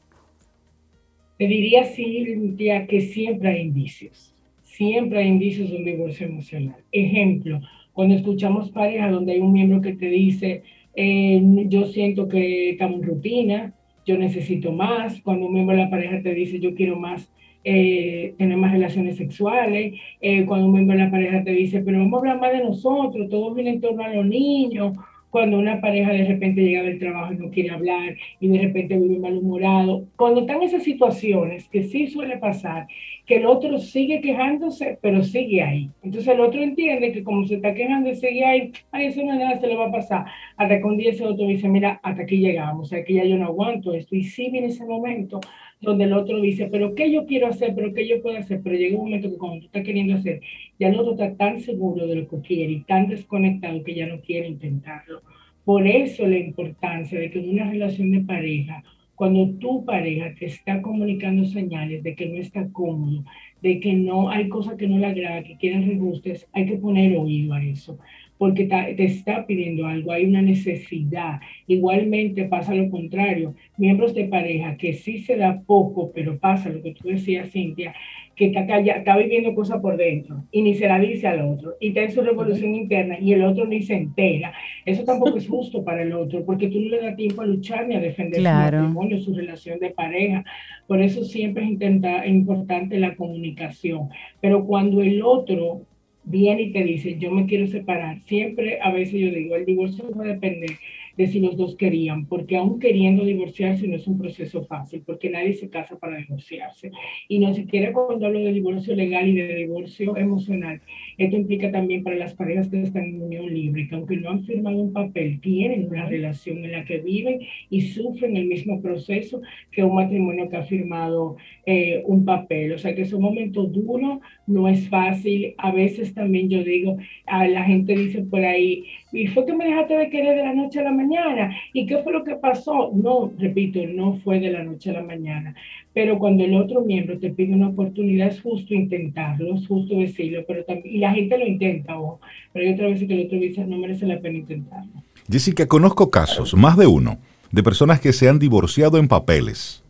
Te diría, Cintia, que siempre hay indicios. Siempre hay indicios de un divorcio emocional. Ejemplo, cuando escuchamos pareja donde hay un miembro que te dice, eh, yo siento que estamos en rutina, yo necesito más. Cuando un miembro de la pareja te dice, yo quiero más, eh, tener más relaciones sexuales. Eh, cuando un miembro de la pareja te dice, pero vamos a hablar más de nosotros, todo viene en torno a los niños cuando una pareja de repente llega del trabajo y no quiere hablar y de repente vive malhumorado. Cuando están esas situaciones, que sí suele pasar, que el otro sigue quejándose, pero sigue ahí. Entonces el otro entiende que como se está quejando y sigue ahí, a eso no nada se le va a pasar. Hasta que un día ese otro dice, mira, hasta aquí llegamos, que ya yo no aguanto esto. Y sí viene ese momento donde el otro dice, pero ¿qué yo quiero hacer? ¿Pero qué yo puedo hacer? Pero llega un momento que cuando tú estás queriendo hacer, ya el otro está tan seguro de lo que quiere y tan desconectado que ya no quiere intentarlo. Por eso la importancia de que en una relación de pareja, cuando tu pareja te está comunicando señales de que no está cómodo, de que no hay cosas que no le agrada, que quieren rebustes, hay que poner oído a eso. Porque te está pidiendo algo, hay una necesidad. Igualmente pasa lo contrario, miembros de pareja que sí se da poco, pero pasa lo que tú decías, Cintia, que está, está viviendo cosas por dentro y ni se la dice al otro y está en su revolución interna y el otro ni se entera. Eso tampoco es justo para el otro porque tú no le das tiempo a luchar ni a defender su matrimonio, su relación de pareja. Por eso siempre es, intenta, importante la comunicación. Pero cuando el otro viene y te dice, yo me quiero separar, siempre a veces yo digo, el divorcio va a depender de si los dos querían, porque aún queriendo divorciarse no es un proceso fácil, porque nadie se casa para divorciarse. Y no siquiera cuando hablo de divorcio legal y de divorcio emocional, esto implica también para las parejas que están en unión libre, que aunque no han firmado un papel, tienen una relación en la que viven y sufren el mismo proceso que un matrimonio que ha firmado eh, un papel. O sea que es un momento duro, no es fácil. A veces también yo digo, a la gente dice por ahí, y fue que me dejaste de querer de la noche a la mañana. ¿Y qué fue lo que pasó? No, repito, no fue de la noche a la mañana. Pero cuando el otro miembro te pide una oportunidad, es justo intentarlo, es justo decirlo, pero también, y la gente lo intenta, ojo, pero hay otra vez que el otro dice, no merece la pena intentarlo. Jessica, conozco casos, más de uno, de personas que se han divorciado en papeles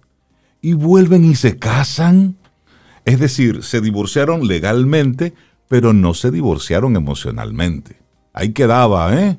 y vuelven y se casan. Es decir, se divorciaron legalmente, pero no se divorciaron emocionalmente. Ahí quedaba, ¿eh?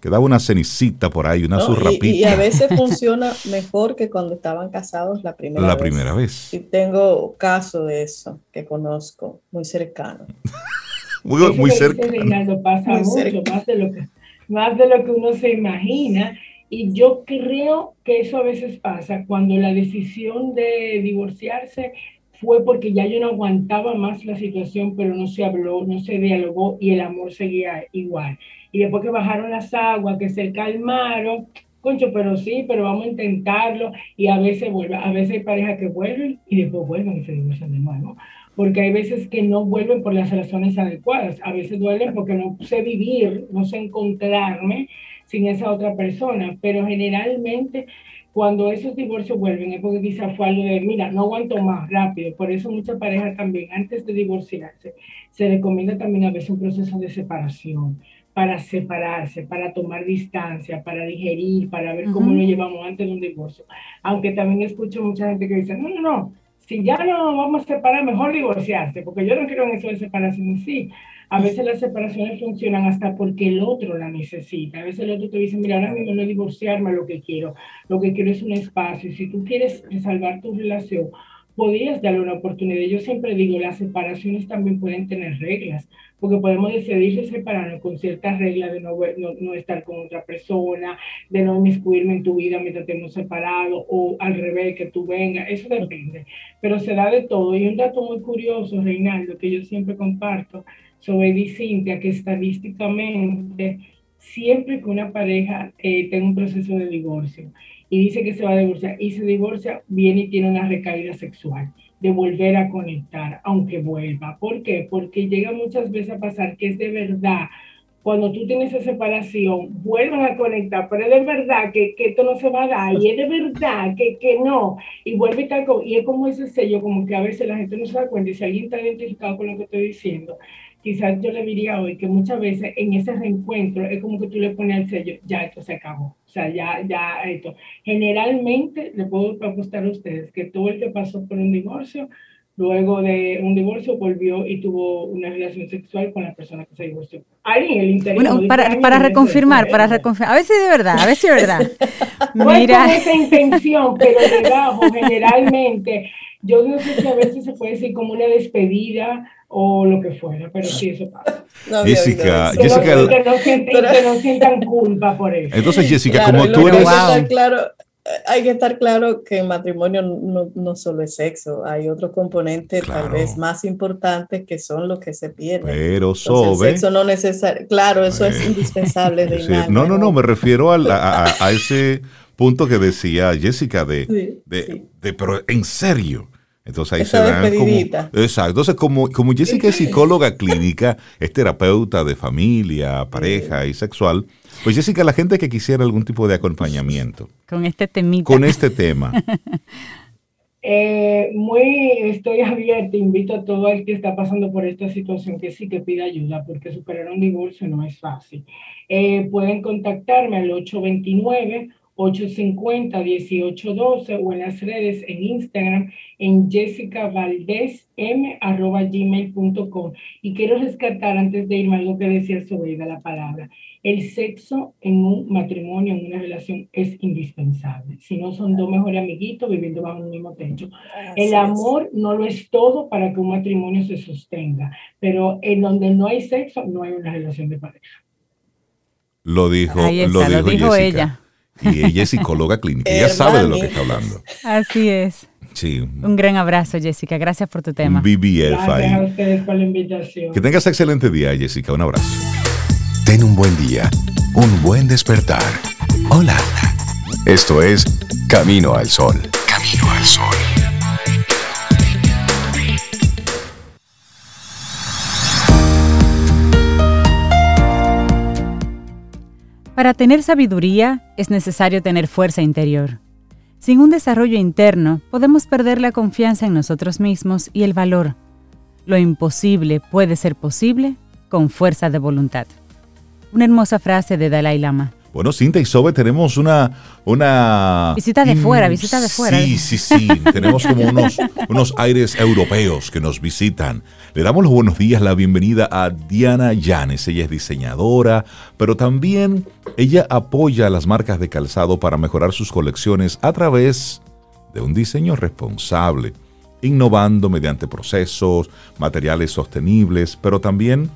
Quedaba una cenicita por ahí, una no, Y, a veces funciona mejor que cuando estaban casados la primera vez. La primera vez. Y tengo caso de eso que conozco, muy cercano. muy, muy cercano. pasa mucho, Más, de lo que, más de lo que uno se imagina. Y yo creo que eso a veces pasa cuando la decisión de divorciarse fue porque ya yo no aguantaba más la situación, pero no se habló, no se dialogó y el amor seguía igual. Y después que bajaron las aguas, que se calmaron, concho, pero sí, pero vamos a intentarlo y a veces vuelve, a veces hay parejas que vuelven y después vuelven y se divorcian de nuevo. Porque hay veces que no vuelven por las razones adecuadas, a veces duelen porque no sé vivir, no sé encontrarme sin esa otra persona, pero generalmente cuando esos divorcios vuelven es porque quizá fue algo de, mira, no aguanto más, rápido. Por eso muchas parejas también, antes de divorciarse, se recomienda también a veces un proceso de separación, para separarse, para tomar distancia, para digerir, para ver cómo lo llevamos antes de un divorcio. Aunque también escucho mucha gente que dice, no, no, no, si ya no vamos a separar, mejor divorciarse, porque yo no quiero en eso de separación sí. A veces las separaciones funcionan hasta porque el otro la necesita. A veces el otro te dice, mira, ahora mismo no es divorciarme lo que quiero. Lo que quiero es un espacio. Y si tú quieres salvar tu relación, podrías darle una oportunidad. Yo siempre digo, las separaciones también pueden tener reglas, porque podemos decidir separarnos con ciertas reglas de no, no, estar con otra persona, de no inmiscuirme en tu vida mientras estemos separados, o al revés, que tú vengas, eso depende. Pero se da de todo. Y un dato muy curioso, Reinaldo, que yo siempre comparto, sobre Cintia que estadísticamente siempre que una pareja eh, tenga un proceso de divorcio y dice que se va a divorciar y se divorcia, viene y tiene una recaída sexual de volver a conectar, aunque vuelva. ¿Por qué? Porque llega muchas veces a pasar que es de verdad cuando tú tienes esa separación, vuelvan a conectar, pero es de verdad que, que, esto no se va a dar, y es de verdad que, que no, y vuelve y tal, y es como ese sello, como que a veces la gente no se da cuenta, y si alguien está identificado con lo que estoy diciendo, quizás yo le diría hoy que muchas veces en ese reencuentro es como que tú le pones el sello, ya esto se acabó, sea, ya, ya esto. Generalmente le puedo apostar a ustedes que todo el que pasó por un divorcio, luego de un divorcio volvió y tuvo una relación sexual con la persona que se divorció. Ahí en el interior. Bueno, para, para reconfirmar, para reconfirmar, a ver si de verdad, a ver si de verdad. Mira. No es con esa intención, pero debajo generalmente, yo no sé si a veces se puede decir como una despedida o lo que fuera, pero sí, eso pasa. Jessica, Jessica que, no sientan, que no sientan culpa por eso. Entonces, Jessica, como tú eres... Claro, hay que estar claro que en matrimonio no, no solo es sexo, hay otros componentes tal vez más importantes que son los que se pierden. Pero sobre... el sexo no necesario, claro, eso es indispensable. De no, no, no, me refiero a, a, a, ese punto que decía Jessica de, de, de, pero en serio, entonces ahí se dan como... Exacto. Entonces, como, como Jessica es psicóloga clínica, es terapeuta de familia, pareja y sexual, pues Jessica, la gente que quisiera algún tipo de acompañamiento. Con este temita. Con este tema. Eh, muy estoy abierta, invito a todo el que está pasando por esta situación que sí que pida ayuda, porque superar un divorcio no es fácil. Eh, pueden contactarme al 829 850-1812 o en las redes en Instagram en jessicavaldesm.gmail.com. Y quiero rescatar antes de irme algo que decía sobre la palabra. El sexo en un matrimonio, en una relación, es indispensable. Si no son dos mejores amiguitos viviendo bajo un mismo techo. El amor no lo es todo para que un matrimonio se sostenga, pero en donde no hay sexo, no hay una relación de pareja. Lo dijo, lo dijo, ella. Y ella es psicóloga clínica. ella sabe de lo que está hablando. Así es. Sí. Un gran abrazo, Jessica. Gracias por tu tema. BBF Gracias a ustedes por la invitación. Que tengas excelente día, Jessica. Un abrazo. Ten un buen día. Un buen despertar. Hola. Esto es Camino al Sol. Camino al Sol. Para tener sabiduría es necesario tener fuerza interior. Sin un desarrollo interno podemos perder la confianza en nosotros mismos y el valor. Lo imposible puede ser posible con fuerza de voluntad. Una hermosa frase de Dalai Lama. Bueno, Cinta y Sobe, tenemos una, una... Visita de fuera, visita de fuera. Sí, sí, sí. tenemos como unos, unos aires europeos que nos visitan. Le damos los buenos días, la bienvenida a Diana Llanes. Ella es diseñadora, pero también ella apoya a las marcas de calzado para mejorar sus colecciones a través de un diseño responsable, innovando mediante procesos, materiales sostenibles, pero también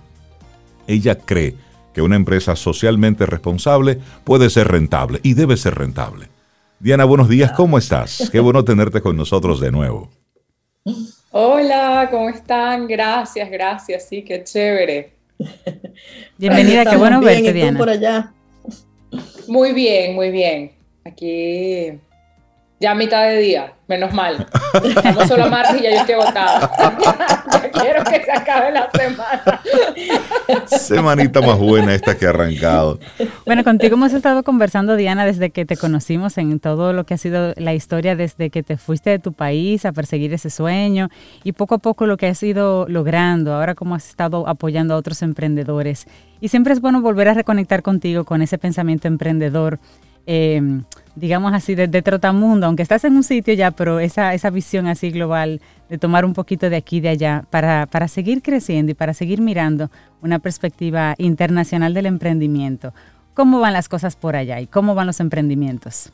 ella cree que una empresa socialmente responsable puede ser rentable y debe ser rentable. Diana, buenos días, ¿cómo estás? Qué bueno tenerte con nosotros de nuevo. Hola, ¿cómo están? Gracias, gracias, sí, qué chévere. Bienvenida, qué bueno verte, Diana. por allá? Muy bien, muy bien. Aquí ya a mitad de día, menos mal. Estamos solo a martes y ya yo estoy agotada. ya, quiero que se acabe la semana. Semanita más buena esta que ha arrancado. Bueno, contigo hemos estado conversando, Diana, desde que te conocimos en todo lo que ha sido la historia, desde que te fuiste de tu país a perseguir ese sueño y poco a poco lo que has ido logrando, ahora cómo has estado apoyando a otros emprendedores. Y siempre es bueno volver a reconectar contigo con ese pensamiento emprendedor. Eh, digamos así, de, trotamundo, aunque estás en un sitio ya, pero esa, esa visión así global de tomar un poquito de aquí y de allá para, para seguir creciendo y para seguir mirando una perspectiva internacional del emprendimiento. ¿Cómo van las cosas por allá y cómo van los emprendimientos?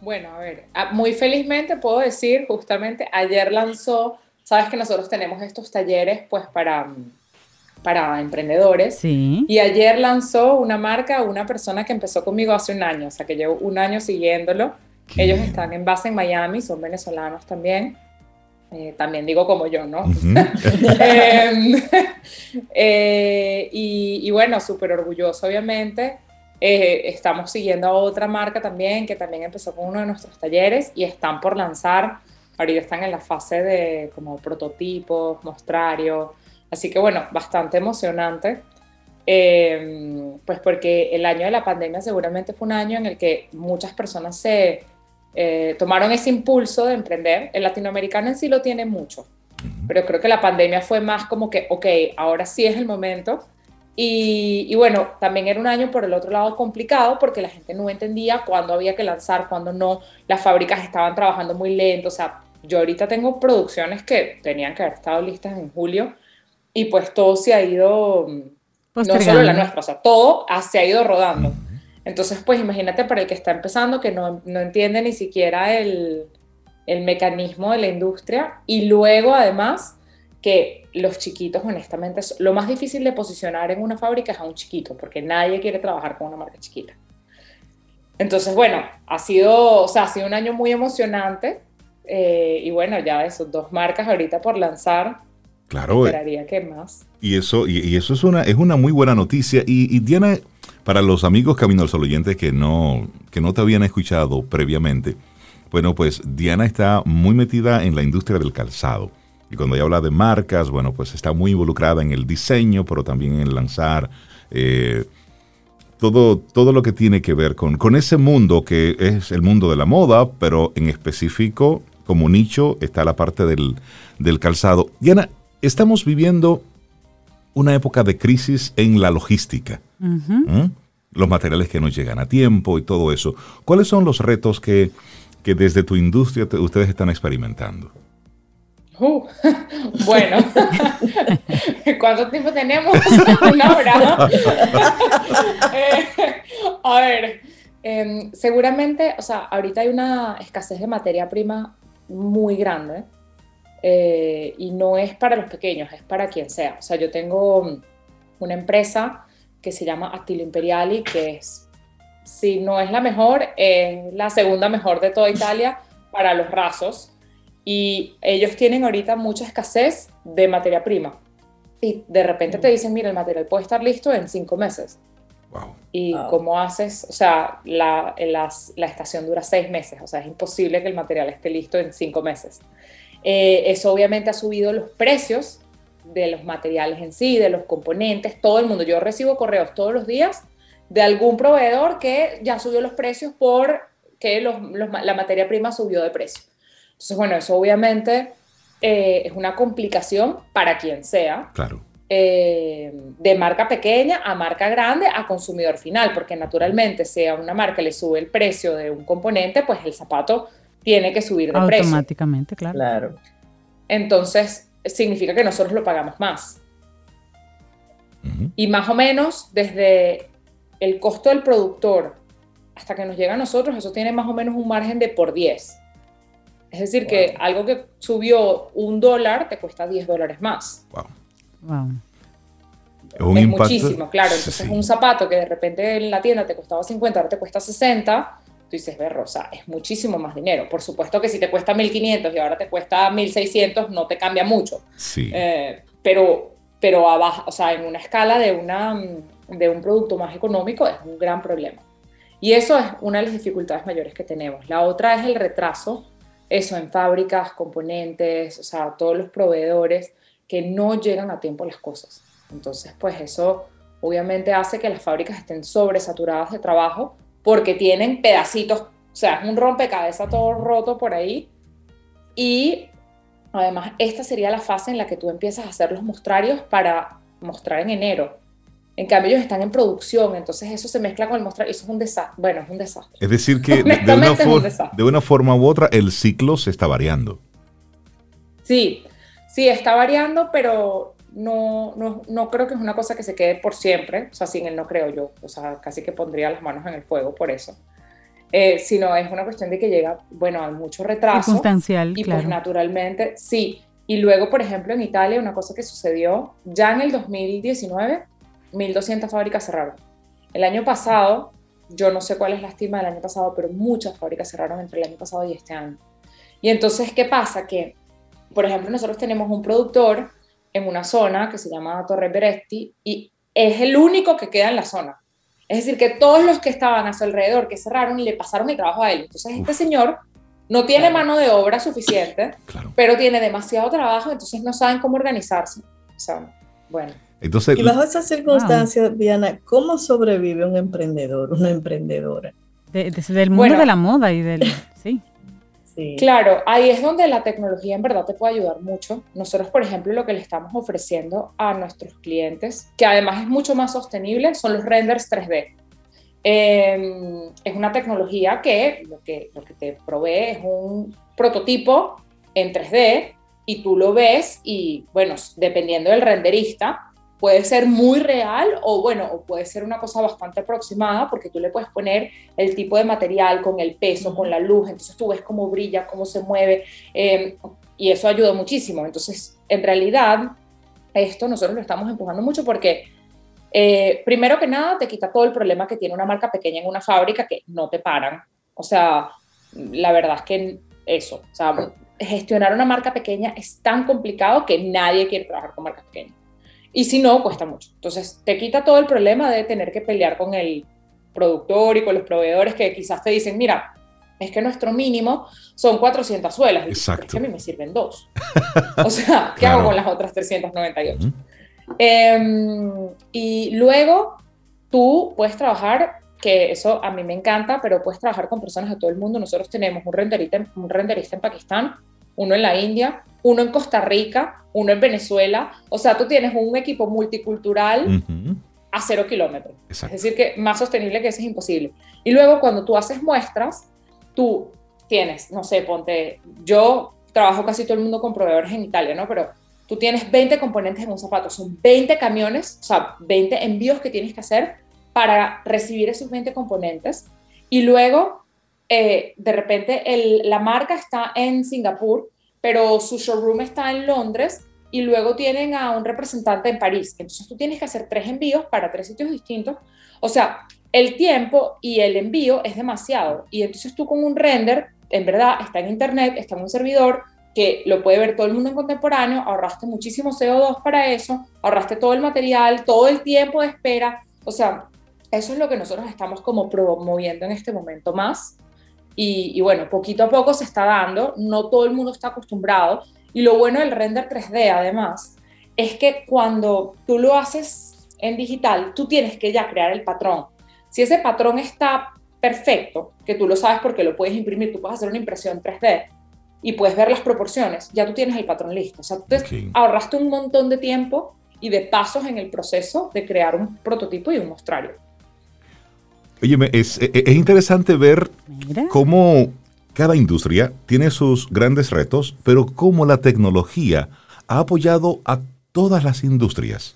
Bueno, a ver, ah, muy felizmente puedo decir, justamente ayer lanzó, sabes que nosotros tenemos estos talleres pues para para emprendedores. Y ayer lanzó una marca una persona que empezó conmigo hace un año, o sea que llevo un año siguiéndolo. Ellos están en base en Miami, son venezolanos también. Eh, también digo como yo, ¿no? Em, eh, y, bueno, súper orgulloso, obviamente. Eh, estamos siguiendo a otra marca también que también empezó con uno de nuestros talleres y están por lanzar. Ahorita están en la fase de como prototipos, mostrario. Así que bueno, bastante emocionante. Em, pues porque el año de la pandemia seguramente fue un año en el que muchas personas se eh, tomaron ese impulso de emprender. El latinoamericano en sí lo tiene mucho, pero creo que la pandemia fue más como que, ok, ahora sí es el momento. Y, y, bueno, también era un año por el otro lado complicado porque la gente no entendía cuándo había que lanzar, cuándo no. Las fábricas estaban trabajando muy lento. O sea, yo ahorita tengo producciones que tenían que haber estado listas en julio y pues todo se ha ido, no solo la nuestra, o sea, todo se ha ido rodando. Entonces, pues imagínate para el que está empezando, que no, no entiende ni siquiera el, el, mecanismo de la industria, y luego además que los chiquitos, honestamente, lo más difícil de posicionar en una fábrica es a un chiquito, porque nadie quiere trabajar con una marca chiquita. Entonces, bueno, ha sido, o sea, ha sido un año muy emocionante, eh, y bueno, ya esos dos marcas ahorita por lanzar, Claro. Eh. Esperaría que más. Y eso, y, eso es una, es una muy buena noticia. Y, Diana, para los amigos Camino al Sol oyentes que no, que no te habían escuchado previamente, bueno, pues Diana está muy metida en la industria del calzado. Y cuando ella habla de marcas, bueno, pues está muy involucrada en el diseño, pero también en lanzar eh, todo, todo lo que tiene que ver con, con ese mundo que es el mundo de la moda, pero en específico, como nicho, está la parte del, calzado. Diana, estamos viviendo una época de crisis en la logística. ¿Mm? Los materiales que no llegan a tiempo y todo eso. ¿Cuáles son los retos que, desde tu industria ustedes están experimentando? Uh, bueno, ¿cuánto tiempo tenemos? Una hora. Eh, a ver, em, seguramente, o sea, ahorita hay una escasez de materia prima muy grande eh, y no es para los pequeños, es para quien sea. O sea, yo tengo una empresa que se llama Actilo Imperiali, que es, si no es la mejor, es la segunda mejor de toda Italia para los rasos y ellos tienen ahorita mucha escasez de materia prima. Y de repente te dicen, mira, el material puede estar listo en cinco meses. Wow. Y cómo haces, o sea, la, la, estación dura seis meses, o sea, es imposible que el material esté listo en cinco meses. Eh, eso obviamente ha subido los precios de los materiales en sí, de los componentes, todo el mundo. Yo recibo correos todos los días de algún proveedor que ya subió los precios por que la materia prima subió de precio. Entonces, bueno, eso obviamente eh, es una complicación para quien sea. Claro. Eh, de marca pequeña a marca grande a consumidor final, porque naturalmente si a una marca le sube el precio de un componente, pues el zapato tiene que subir de precio. Automáticamente, claro. claro. Entonces, significa que nosotros lo pagamos más. Y más o menos desde el costo del productor hasta que nos llega a nosotros, eso tiene más o menos un margen de por 10. Es decir, que algo que subió un dólar te cuesta 10 dólares más. Wow. Es, muchísimo, claro. Entonces, un zapato que de repente en la tienda te costaba 50, ahora te cuesta 60, tú dices, ve, Rosa, es muchísimo más dinero. Por supuesto que si te cuesta 1500 y ahora te cuesta 1600, no te cambia mucho. Sí. Eh, pero, pero abajo, o sea, en una escala de, una, de un producto más económico es un gran problema. Y eso es una de las dificultades mayores que tenemos. La otra es el retraso eso en fábricas, componentes, o sea, todos los proveedores que no llegan a tiempo las cosas. Entonces, pues eso obviamente hace que las fábricas estén sobresaturadas de trabajo porque tienen pedacitos, o sea, es un rompecabezas todo roto por ahí. Y además, esta sería la fase en la que tú empiezas a hacer los mostrarios para mostrar en enero. En cambio, ellos están en producción, entonces eso se mezcla con el mostrar. Eso es un desastre. Bueno, es un desastre. Es decir, que de, una forma u otra el ciclo se está variando. Sí, sí, está variando, pero no, no, creo que es una cosa que se quede por siempre. O sea, sin él no creo yo. O sea, casi que pondría las manos en el fuego por eso. Eh, sino es una cuestión de que llega, bueno, a mucho retraso. Circunstancial, y pues naturalmente, sí. Y luego, por ejemplo, en Italia, una cosa que sucedió ya en el 2019 1.200 fábricas cerraron. El año pasado, yo no sé cuál es la estima del año pasado, pero muchas fábricas cerraron entre el año pasado y este año. Y entonces, ¿qué pasa? Que, por ejemplo, nosotros tenemos un productor en una zona que se llama Torre Beresti y es el único que queda en la zona. Es decir, que todos los que estaban a su alrededor, que cerraron, le pasaron el trabajo a él. Entonces, este señor no tiene mano de obra suficiente, pero tiene demasiado trabajo, entonces no saben cómo organizarse. O sea, bueno y bajo esas circunstancias, Diana, ¿cómo sobrevive un emprendedor, una emprendedora? Desde el mundo de la moda y del... Claro, ahí es donde la tecnología en verdad te puede ayudar mucho. Nosotros, por ejemplo, lo que le estamos ofreciendo a nuestros clientes, que además es mucho más sostenible, son los renders 3D. Em, es una tecnología que lo, que lo que te provee es un prototipo en 3D y tú lo ves y, bueno, dependiendo del renderista, puede ser muy real o bueno, o puede ser una cosa bastante aproximada porque tú le puedes poner el tipo de material con el peso, con la luz, entonces tú ves cómo brilla, cómo se mueve em, y eso ayuda muchísimo. Entonces, en realidad, esto nosotros lo estamos empujando mucho porque eh, primero que nada te quita todo el problema que tiene una marca pequeña en una fábrica que no te paran. O sea, la verdad es que eso, o sea, gestionar una marca pequeña es tan complicado que nadie quiere trabajar con marcas pequeñas. Y si no, cuesta mucho. Entonces, te quita todo el problema de tener que pelear con el productor y con los proveedores que quizás te dicen, mira, es que nuestro mínimo son 400 suelas. Exacto. es que a mí me sirven dos. o sea, ¿qué hago con las otras 398? Em, y luego, tú puedes trabajar, que eso a mí me encanta, pero puedes trabajar con personas de todo el mundo. Nosotros tenemos un renderista, un renderista en Pakistán, uno en la India, uno en Costa Rica, uno en Venezuela. O sea, tú tienes un equipo multicultural a cero kilómetros. Es decir, que más sostenible que eso es imposible. Y luego cuando tú haces muestras, tú tienes, no sé, ponte, yo trabajo casi todo el mundo con proveedores en Italia, ¿no? Pero tú tienes 20 componentes en un zapato, son 20 camiones, o sea, 20 envíos que tienes que hacer para recibir esos 20 componentes. Y luego, eh, de repente, la marca está en Singapur, pero su showroom está en Londres y luego tienen a un representante en París. Entonces tú tienes que hacer tres envíos para tres sitios distintos. O sea, el tiempo y el envío es demasiado. Y entonces tú con un render, en verdad, está en internet, está en un servidor que lo puede ver todo el mundo en contemporáneo, ahorraste muchísimo CO2 para eso, ahorraste todo el material, todo el tiempo de espera. O sea, eso es lo que nosotros estamos como promoviendo en este momento más. Y, y bueno, poquito a poco se está dando, no todo el mundo está acostumbrado, y lo bueno del render 3D, además, es que cuando tú lo haces en digital, tú tienes que ya crear el patrón. Si ese patrón está perfecto, que tú lo sabes porque lo puedes imprimir, tú puedes hacer una impresión 3D y puedes ver las proporciones, ya tú tienes el patrón listo. O sea, tú ahorraste un montón de tiempo y de pasos en el proceso de crear un prototipo y un mostrario. Oye, es, es, interesante ver cómo cada industria tiene sus grandes retos, pero cómo la tecnología ha apoyado a todas las industrias,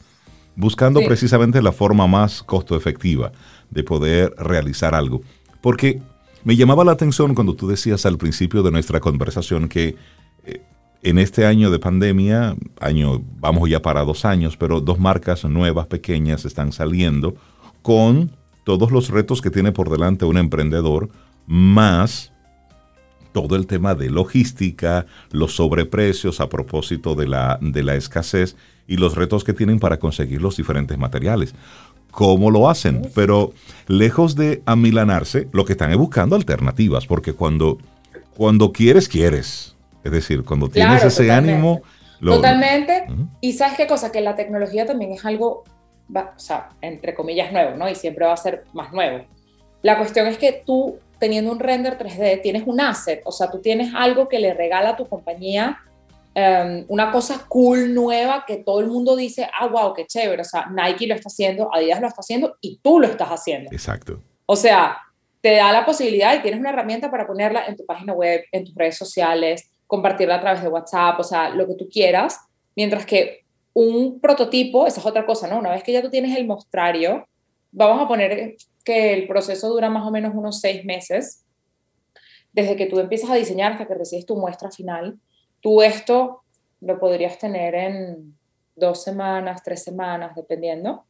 buscando precisamente la forma más costo efectiva de poder realizar algo. Porque me llamaba la atención cuando tú decías al principio de nuestra conversación que eh, en este año de pandemia, año, vamos ya para dos años, pero dos marcas nuevas, pequeñas, están saliendo con todos los retos que tiene por delante un emprendedor, más todo el tema de logística, los sobreprecios a propósito de la, de la escasez y los retos que tienen para conseguir los diferentes materiales. ¿Cómo lo hacen? Pero lejos de amilanarse, lo que están es buscando alternativas, porque cuando, cuando quieres, quieres. Es decir, cuando tienes ese ánimo... totalmente. Y sabes qué cosa, que la tecnología también es algo, o sea, entre comillas, nuevo, ¿no? Y siempre va a ser más nuevo. La cuestión es que tú teniendo un render 3D, tienes un asset, o sea, tú tienes algo que le regala a tu compañía em, una cosa cool, nueva, que todo el mundo dice, ah, wow, qué chévere, o sea, Nike lo está haciendo, Adidas lo está haciendo y tú lo estás haciendo. Exacto. O sea, te da la posibilidad y tienes una herramienta para ponerla en tu página web, en tus redes sociales, compartirla a través de WhatsApp, o sea, lo que tú quieras, mientras que un prototipo, esa es otra cosa, ¿no? Una vez que ya tú tienes el mostrario, vamos a poner que el proceso dura más o menos unos seis meses, desde que tú empiezas a diseñar hasta que recibes tu muestra final. Tú esto lo podrías tener en dos semanas, tres semanas, dependiendo,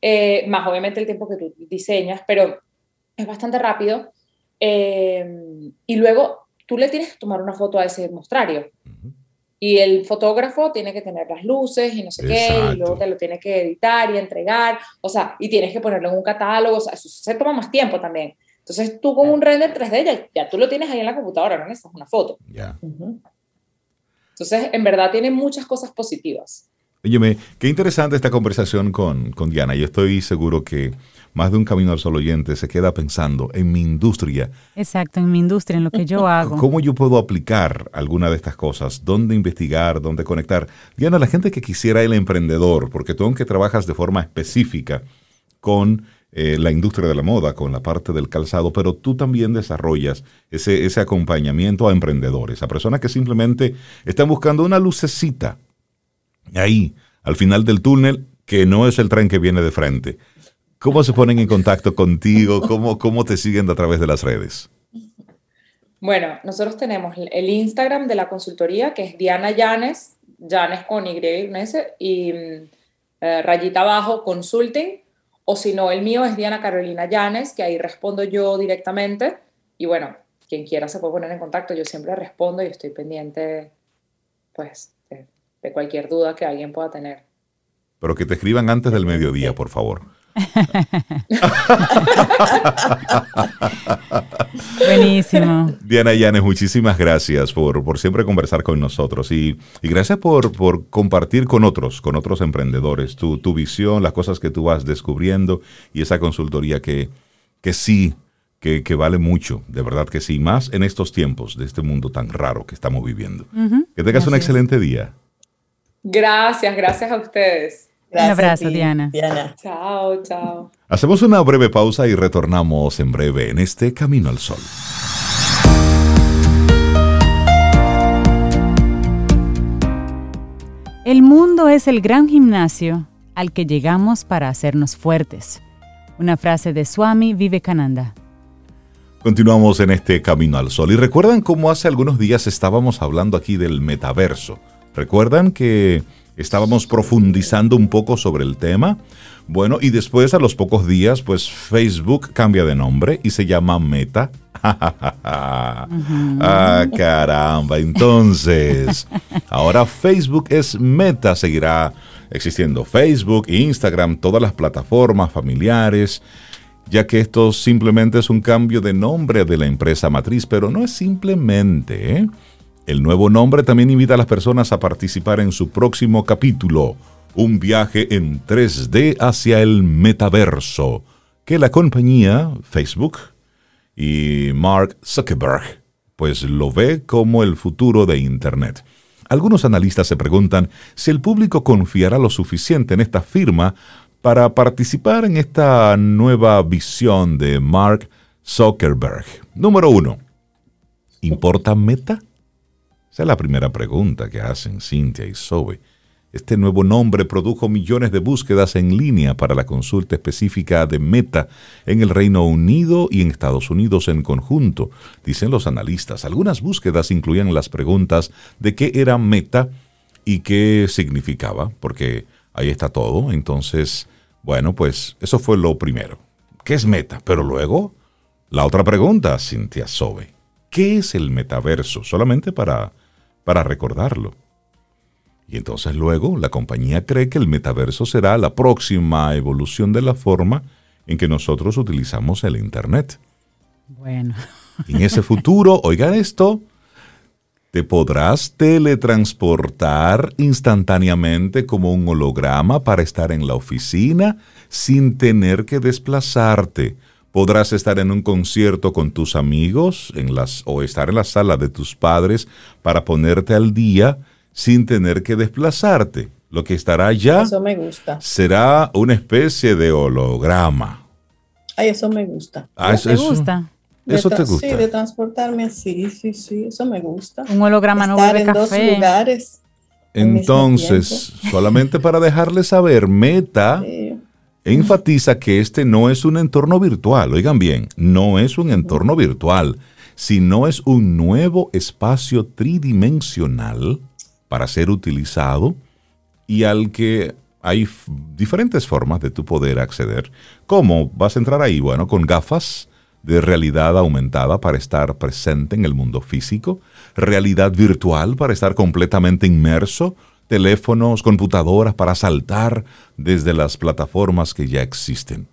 eh, más obviamente el tiempo que tú diseñas, pero es bastante rápido. Eh, y luego tú le tienes que tomar una foto a ese mostrario. Y el fotógrafo tiene que tener las luces y no sé qué, y luego te lo tiene que editar y entregar, o sea, y tienes que ponerlo en un catálogo, o sea, eso se toma más tiempo también. Entonces tú con un render 3D ya, ya tú lo tienes ahí en la computadora, no necesitas una foto. Ya. Entonces, en verdad tiene muchas cosas positivas. Óyeme, qué interesante esta conversación con, con Diana. Yo estoy seguro que más de un camino al sol oyente se queda pensando en mi industria. Exacto, en mi industria, en lo que yo hago. ¿Cómo yo puedo aplicar alguna de estas cosas? ¿Dónde investigar? ¿Dónde conectar? Diana, la gente que quisiera el emprendedor, porque tú aunque trabajas de forma específica con eh, la industria de la moda, con la parte del calzado, pero tú también desarrollas ese, ese acompañamiento a emprendedores, a personas que simplemente están buscando una lucecita ahí, al final del túnel, que no es el tren que viene de frente. ¿Cómo se ponen en contacto contigo? ¿Cómo, cómo te siguen a través de las redes? Bueno, nosotros tenemos el Instagram de la consultoría, que es Diana Llanes, Llanes con Y y mm, eh, rayita abajo, consulting. O si no, el mío es Diana Carolina Llanes, que ahí respondo yo directamente. Y bueno, quien quiera se puede poner en contacto, yo siempre respondo y estoy pendiente, pues, de cualquier duda que alguien pueda tener. Pero que te escriban antes del mediodía, por favor. Buenísimo. Diana Yanes, muchísimas gracias por, por siempre conversar con nosotros y, y gracias por, por, compartir con otros, con otros emprendedores, tu, tu, visión, las cosas que tú vas descubriendo y esa consultoría que, que sí, que, que, vale mucho, de verdad que sí, más en estos tiempos de este mundo tan raro que estamos viviendo. Que tengas un excelente día. Gracias, gracias a ustedes. Un abrazo, Diana. Diana. Chao, chao. Hacemos una breve pausa y retornamos en breve en este Camino al Sol. El mundo es el gran gimnasio al que llegamos para hacernos fuertes. Una frase de Swami Vivekananda. Continuamos en este Camino al Sol y recuerdan cómo hace algunos días estábamos hablando aquí del metaverso. ¿Recuerdan que estábamos profundizando un poco sobre el tema. Bueno, y después a los pocos días, pues Facebook cambia de nombre y se llama Meta. Ah, caramba. Entonces, ahora Facebook es Meta, seguirá existiendo Facebook, Instagram, todas las plataformas familiares, ya que esto simplemente es un cambio de nombre de la empresa matriz, pero no es simplemente, ¿eh? El nuevo nombre también invita a las personas a participar en su próximo capítulo, un viaje en 3D hacia el metaverso, que la compañía Facebook y Mark Zuckerberg pues lo ve como el futuro de Internet. Algunos analistas se preguntan si el público confiará lo suficiente en esta firma para participar en esta nueva visión de Mark Zuckerberg. Número uno, ¿importa Meta? Esa es la primera pregunta que hacen Cynthia y Zoe. Este nuevo nombre produjo millones de búsquedas en línea para la consulta específica de Meta en el Reino Unido y en Estados Unidos en conjunto, dicen los analistas. Algunas búsquedas incluían las preguntas de qué era Meta y qué significaba, porque ahí está todo. Entonces, bueno, pues eso fue lo primero. ¿Qué es Meta? Pero luego, la otra pregunta, Cynthia Zoe. ¿Qué es el metaverso? Solamente para para recordarlo. Y entonces luego la compañía cree que el metaverso será la próxima evolución de la forma en que nosotros utilizamos el Internet. Bueno. en ese futuro, oigan esto, te podrás teletransportar instantáneamente como un holograma para estar en la oficina sin tener que desplazarte podrás estar en un concierto con tus amigos en las, o estar en la sala de tus padres para ponerte al día sin tener que desplazarte. Lo que estará allá eso me gusta. será una especie de holograma. Ay, eso me gusta. Ah, eso, ¿Te gusta? Eso te gusta. Sí, de transportarme así, sí, sí, eso me gusta. Un holograma no Estar en dos lugares. Entonces, solamente para dejarles saber, Meta enfatiza que este no es un entorno virtual, oigan bien, no es un entorno virtual, sino es un nuevo espacio tridimensional para ser utilizado y al que hay diferentes formas de tu poder acceder. ¿Cómo vas a entrar ahí? Bueno, con gafas de realidad aumentada para estar presente en el mundo físico, realidad virtual para estar completamente inmerso teléfonos, computadoras para saltar desde las plataformas que ya existen.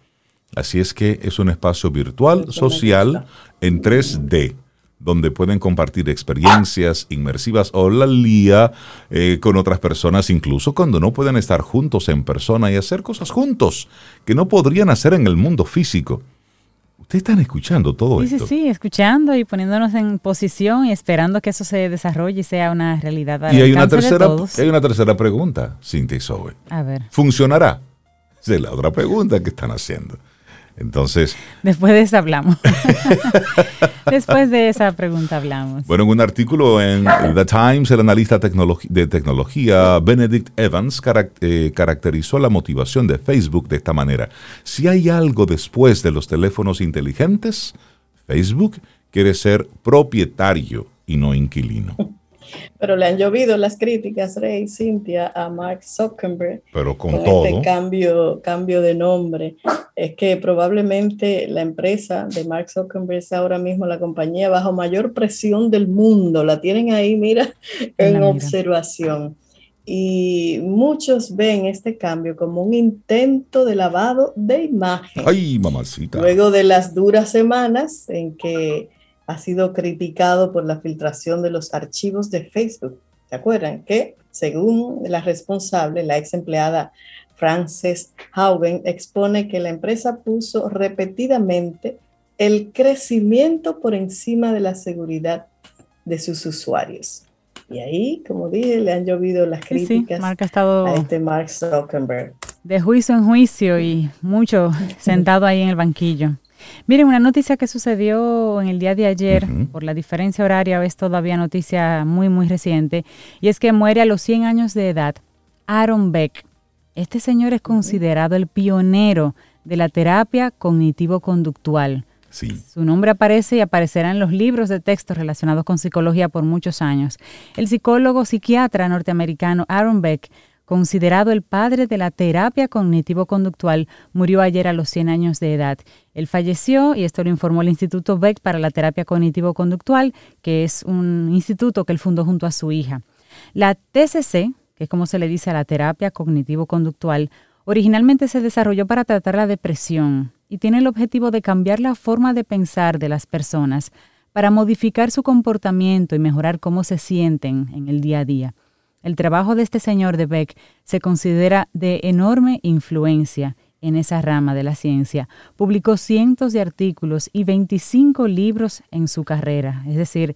Así es que es un espacio virtual, social, en 3D, donde pueden compartir experiencias inmersivas o la lía eh, con otras personas, incluso cuando no pueden estar juntos en persona y hacer cosas juntos que no podrían hacer en el mundo físico. Ustedes están escuchando todo esto. Sí, sí, sí, escuchando y poniéndonos en posición y esperando que eso se desarrolle y sea una realidad. y hay una, tercera, hay una tercera pregunta, Cintia y Zoe. A ver. ¿Funcionará? Esa es la otra pregunta que están haciendo. Entonces. Después de eso hablamos. Después de esa pregunta hablamos. Bueno, en un artículo en The Times, el analista de tecnología Benedict Evans eh, caracterizó la motivación de Facebook de esta manera. Si hay algo después de los teléfonos inteligentes, Facebook quiere ser propietario y no inquilino. Pero le han llovido las críticas, Rey, Cintia, a Mark Zuckerberg. Pero con, todo. Este cambio, cambio de nombre. Es que probablemente la empresa de Mark Zuckerberg es ahora mismo la compañía bajo mayor presión del mundo. La tienen ahí, mira, en observación. y muchos ven este cambio como un intento de lavado de imagen. Ay, mamacita. Luego de las duras semanas en que ha sido criticado por la filtración de los archivos de Facebook. ¿Se acuerdan? Que según la responsable, la ex empleada Frances Haugen, expone que la empresa puso repetidamente el crecimiento por encima de la seguridad de sus usuarios. Y ahí, como dije, le han llovido las críticas ha estado a este Mark Zuckerberg. De juicio en juicio y mucho sentado ahí en el banquillo. Miren, una noticia que sucedió en el día de ayer, por la diferencia horaria, es todavía noticia muy, muy reciente, y es que muere a los 100 años de edad Aaron Beck. Este señor es considerado el pionero de la terapia cognitivo-conductual. Su nombre aparece y aparecerá en los libros de texto relacionados con psicología por muchos años. El psicólogo psiquiatra norteamericano Aaron Beck, considerado el padre de la terapia cognitivo-conductual, murió ayer a los 100 años de edad. Él falleció, y esto lo informó el Instituto Beck para la Terapia Cognitivo-Conductual, que es un instituto que él fundó junto a su hija. La TCC, que es como se le dice a la terapia cognitivo-conductual, originalmente se desarrolló para tratar la depresión, y tiene el objetivo de cambiar la forma de pensar de las personas para modificar su comportamiento y mejorar cómo se sienten en el día a día. El trabajo de este señor de Beck se considera de enorme influencia en esa rama de la ciencia. Publicó cientos de artículos y 25 libros en su carrera, es decir,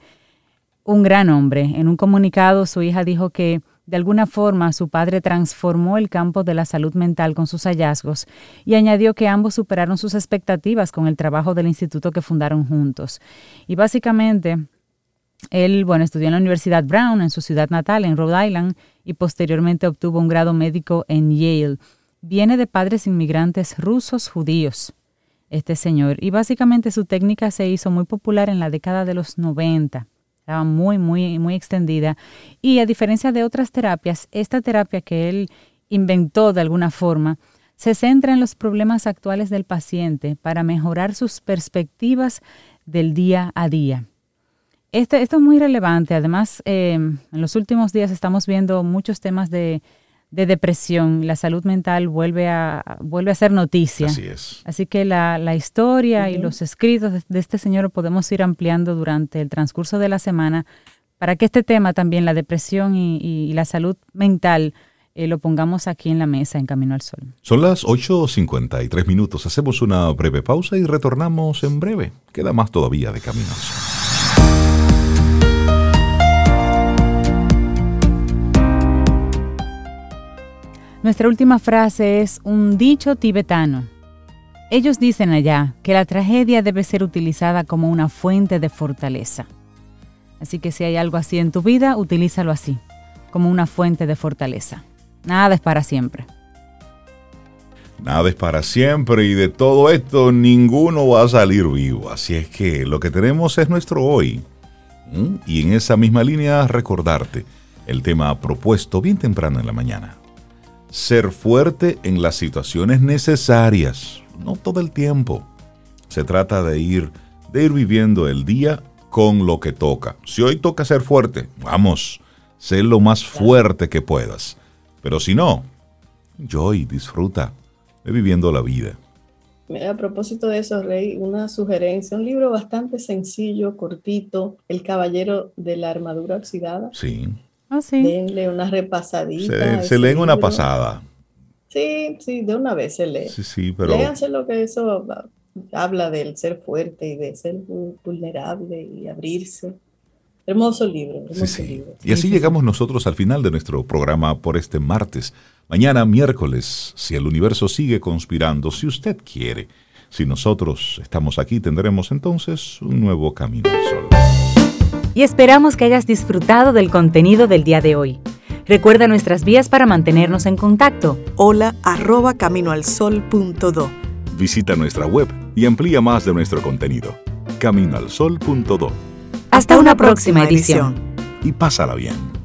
un gran hombre. En un comunicado su hija dijo que de alguna forma, su padre transformó el campo de la salud mental con sus hallazgos y añadió que ambos superaron sus expectativas con el trabajo del instituto que fundaron juntos. Y básicamente, él, bueno, estudió en la Universidad Brown, en su ciudad natal, en Rhode Island, y posteriormente obtuvo un grado médico en Yale. Viene de padres inmigrantes rusos judíos, este señor, y básicamente su técnica se hizo muy popular en la década de los 90 estaba muy, muy, muy extendida. Y a diferencia de otras terapias, esta terapia que él inventó de alguna forma, se centra en los problemas actuales del paciente para mejorar sus perspectivas del día a día. Este, esto es muy relevante. Además, eh, en los últimos días estamos viendo muchos temas de de depresión, la salud mental vuelve a, vuelve a ser noticia. Así es. Así que la, historia y los escritos de, este señor podemos ir ampliando durante el transcurso de la semana para que este tema también, la depresión y, la salud mental, eh, lo pongamos aquí en la mesa en Camino al Sol. Son las 8.53 minutos. Hacemos una breve pausa y retornamos en breve. Queda más todavía de Camino al Sol. Nuestra última frase es un dicho tibetano. Ellos dicen allá que la tragedia debe ser utilizada como una fuente de fortaleza. Así que si hay algo así en tu vida, utilízalo así, como una fuente de fortaleza. Nada es para siempre. Nada es para siempre y de todo esto ninguno va a salir vivo. Así es que lo que tenemos es nuestro hoy. Y en esa misma línea recordarte el tema propuesto bien temprano en la mañana ser fuerte en las situaciones necesarias, no todo el tiempo. Se trata de ir, de ir viviendo el día con lo que toca. Si hoy toca ser fuerte, vamos, sé lo más fuerte que puedas. Pero si no, joy, disfruta de viviendo la vida. A propósito de eso, Rey, una sugerencia, un libro bastante sencillo, cortito, El Caballero de la Armadura Oxidada. Sí. Ah, sí. Denle una repasadita. Se, se leen una pasada. Sí, sí, de una vez se lee. Sí, sí, pero... Léanse lo que eso habla del ser fuerte y de ser vulnerable y abrirse. Hermoso libro, hermoso libro. Y así llegamos nosotros al final de nuestro programa por este martes. Mañana, miércoles, si el universo sigue conspirando, si usted quiere, si nosotros estamos aquí, tendremos entonces un nuevo camino al sol y esperamos que hayas disfrutado del contenido del día de hoy. Recuerda nuestras vías para mantenernos en contacto. Hola arroba caminoalsol.do. Visita nuestra web y amplía más de nuestro contenido. Caminoalsol.do. Hasta, una, próxima, edición. Y pásala bien.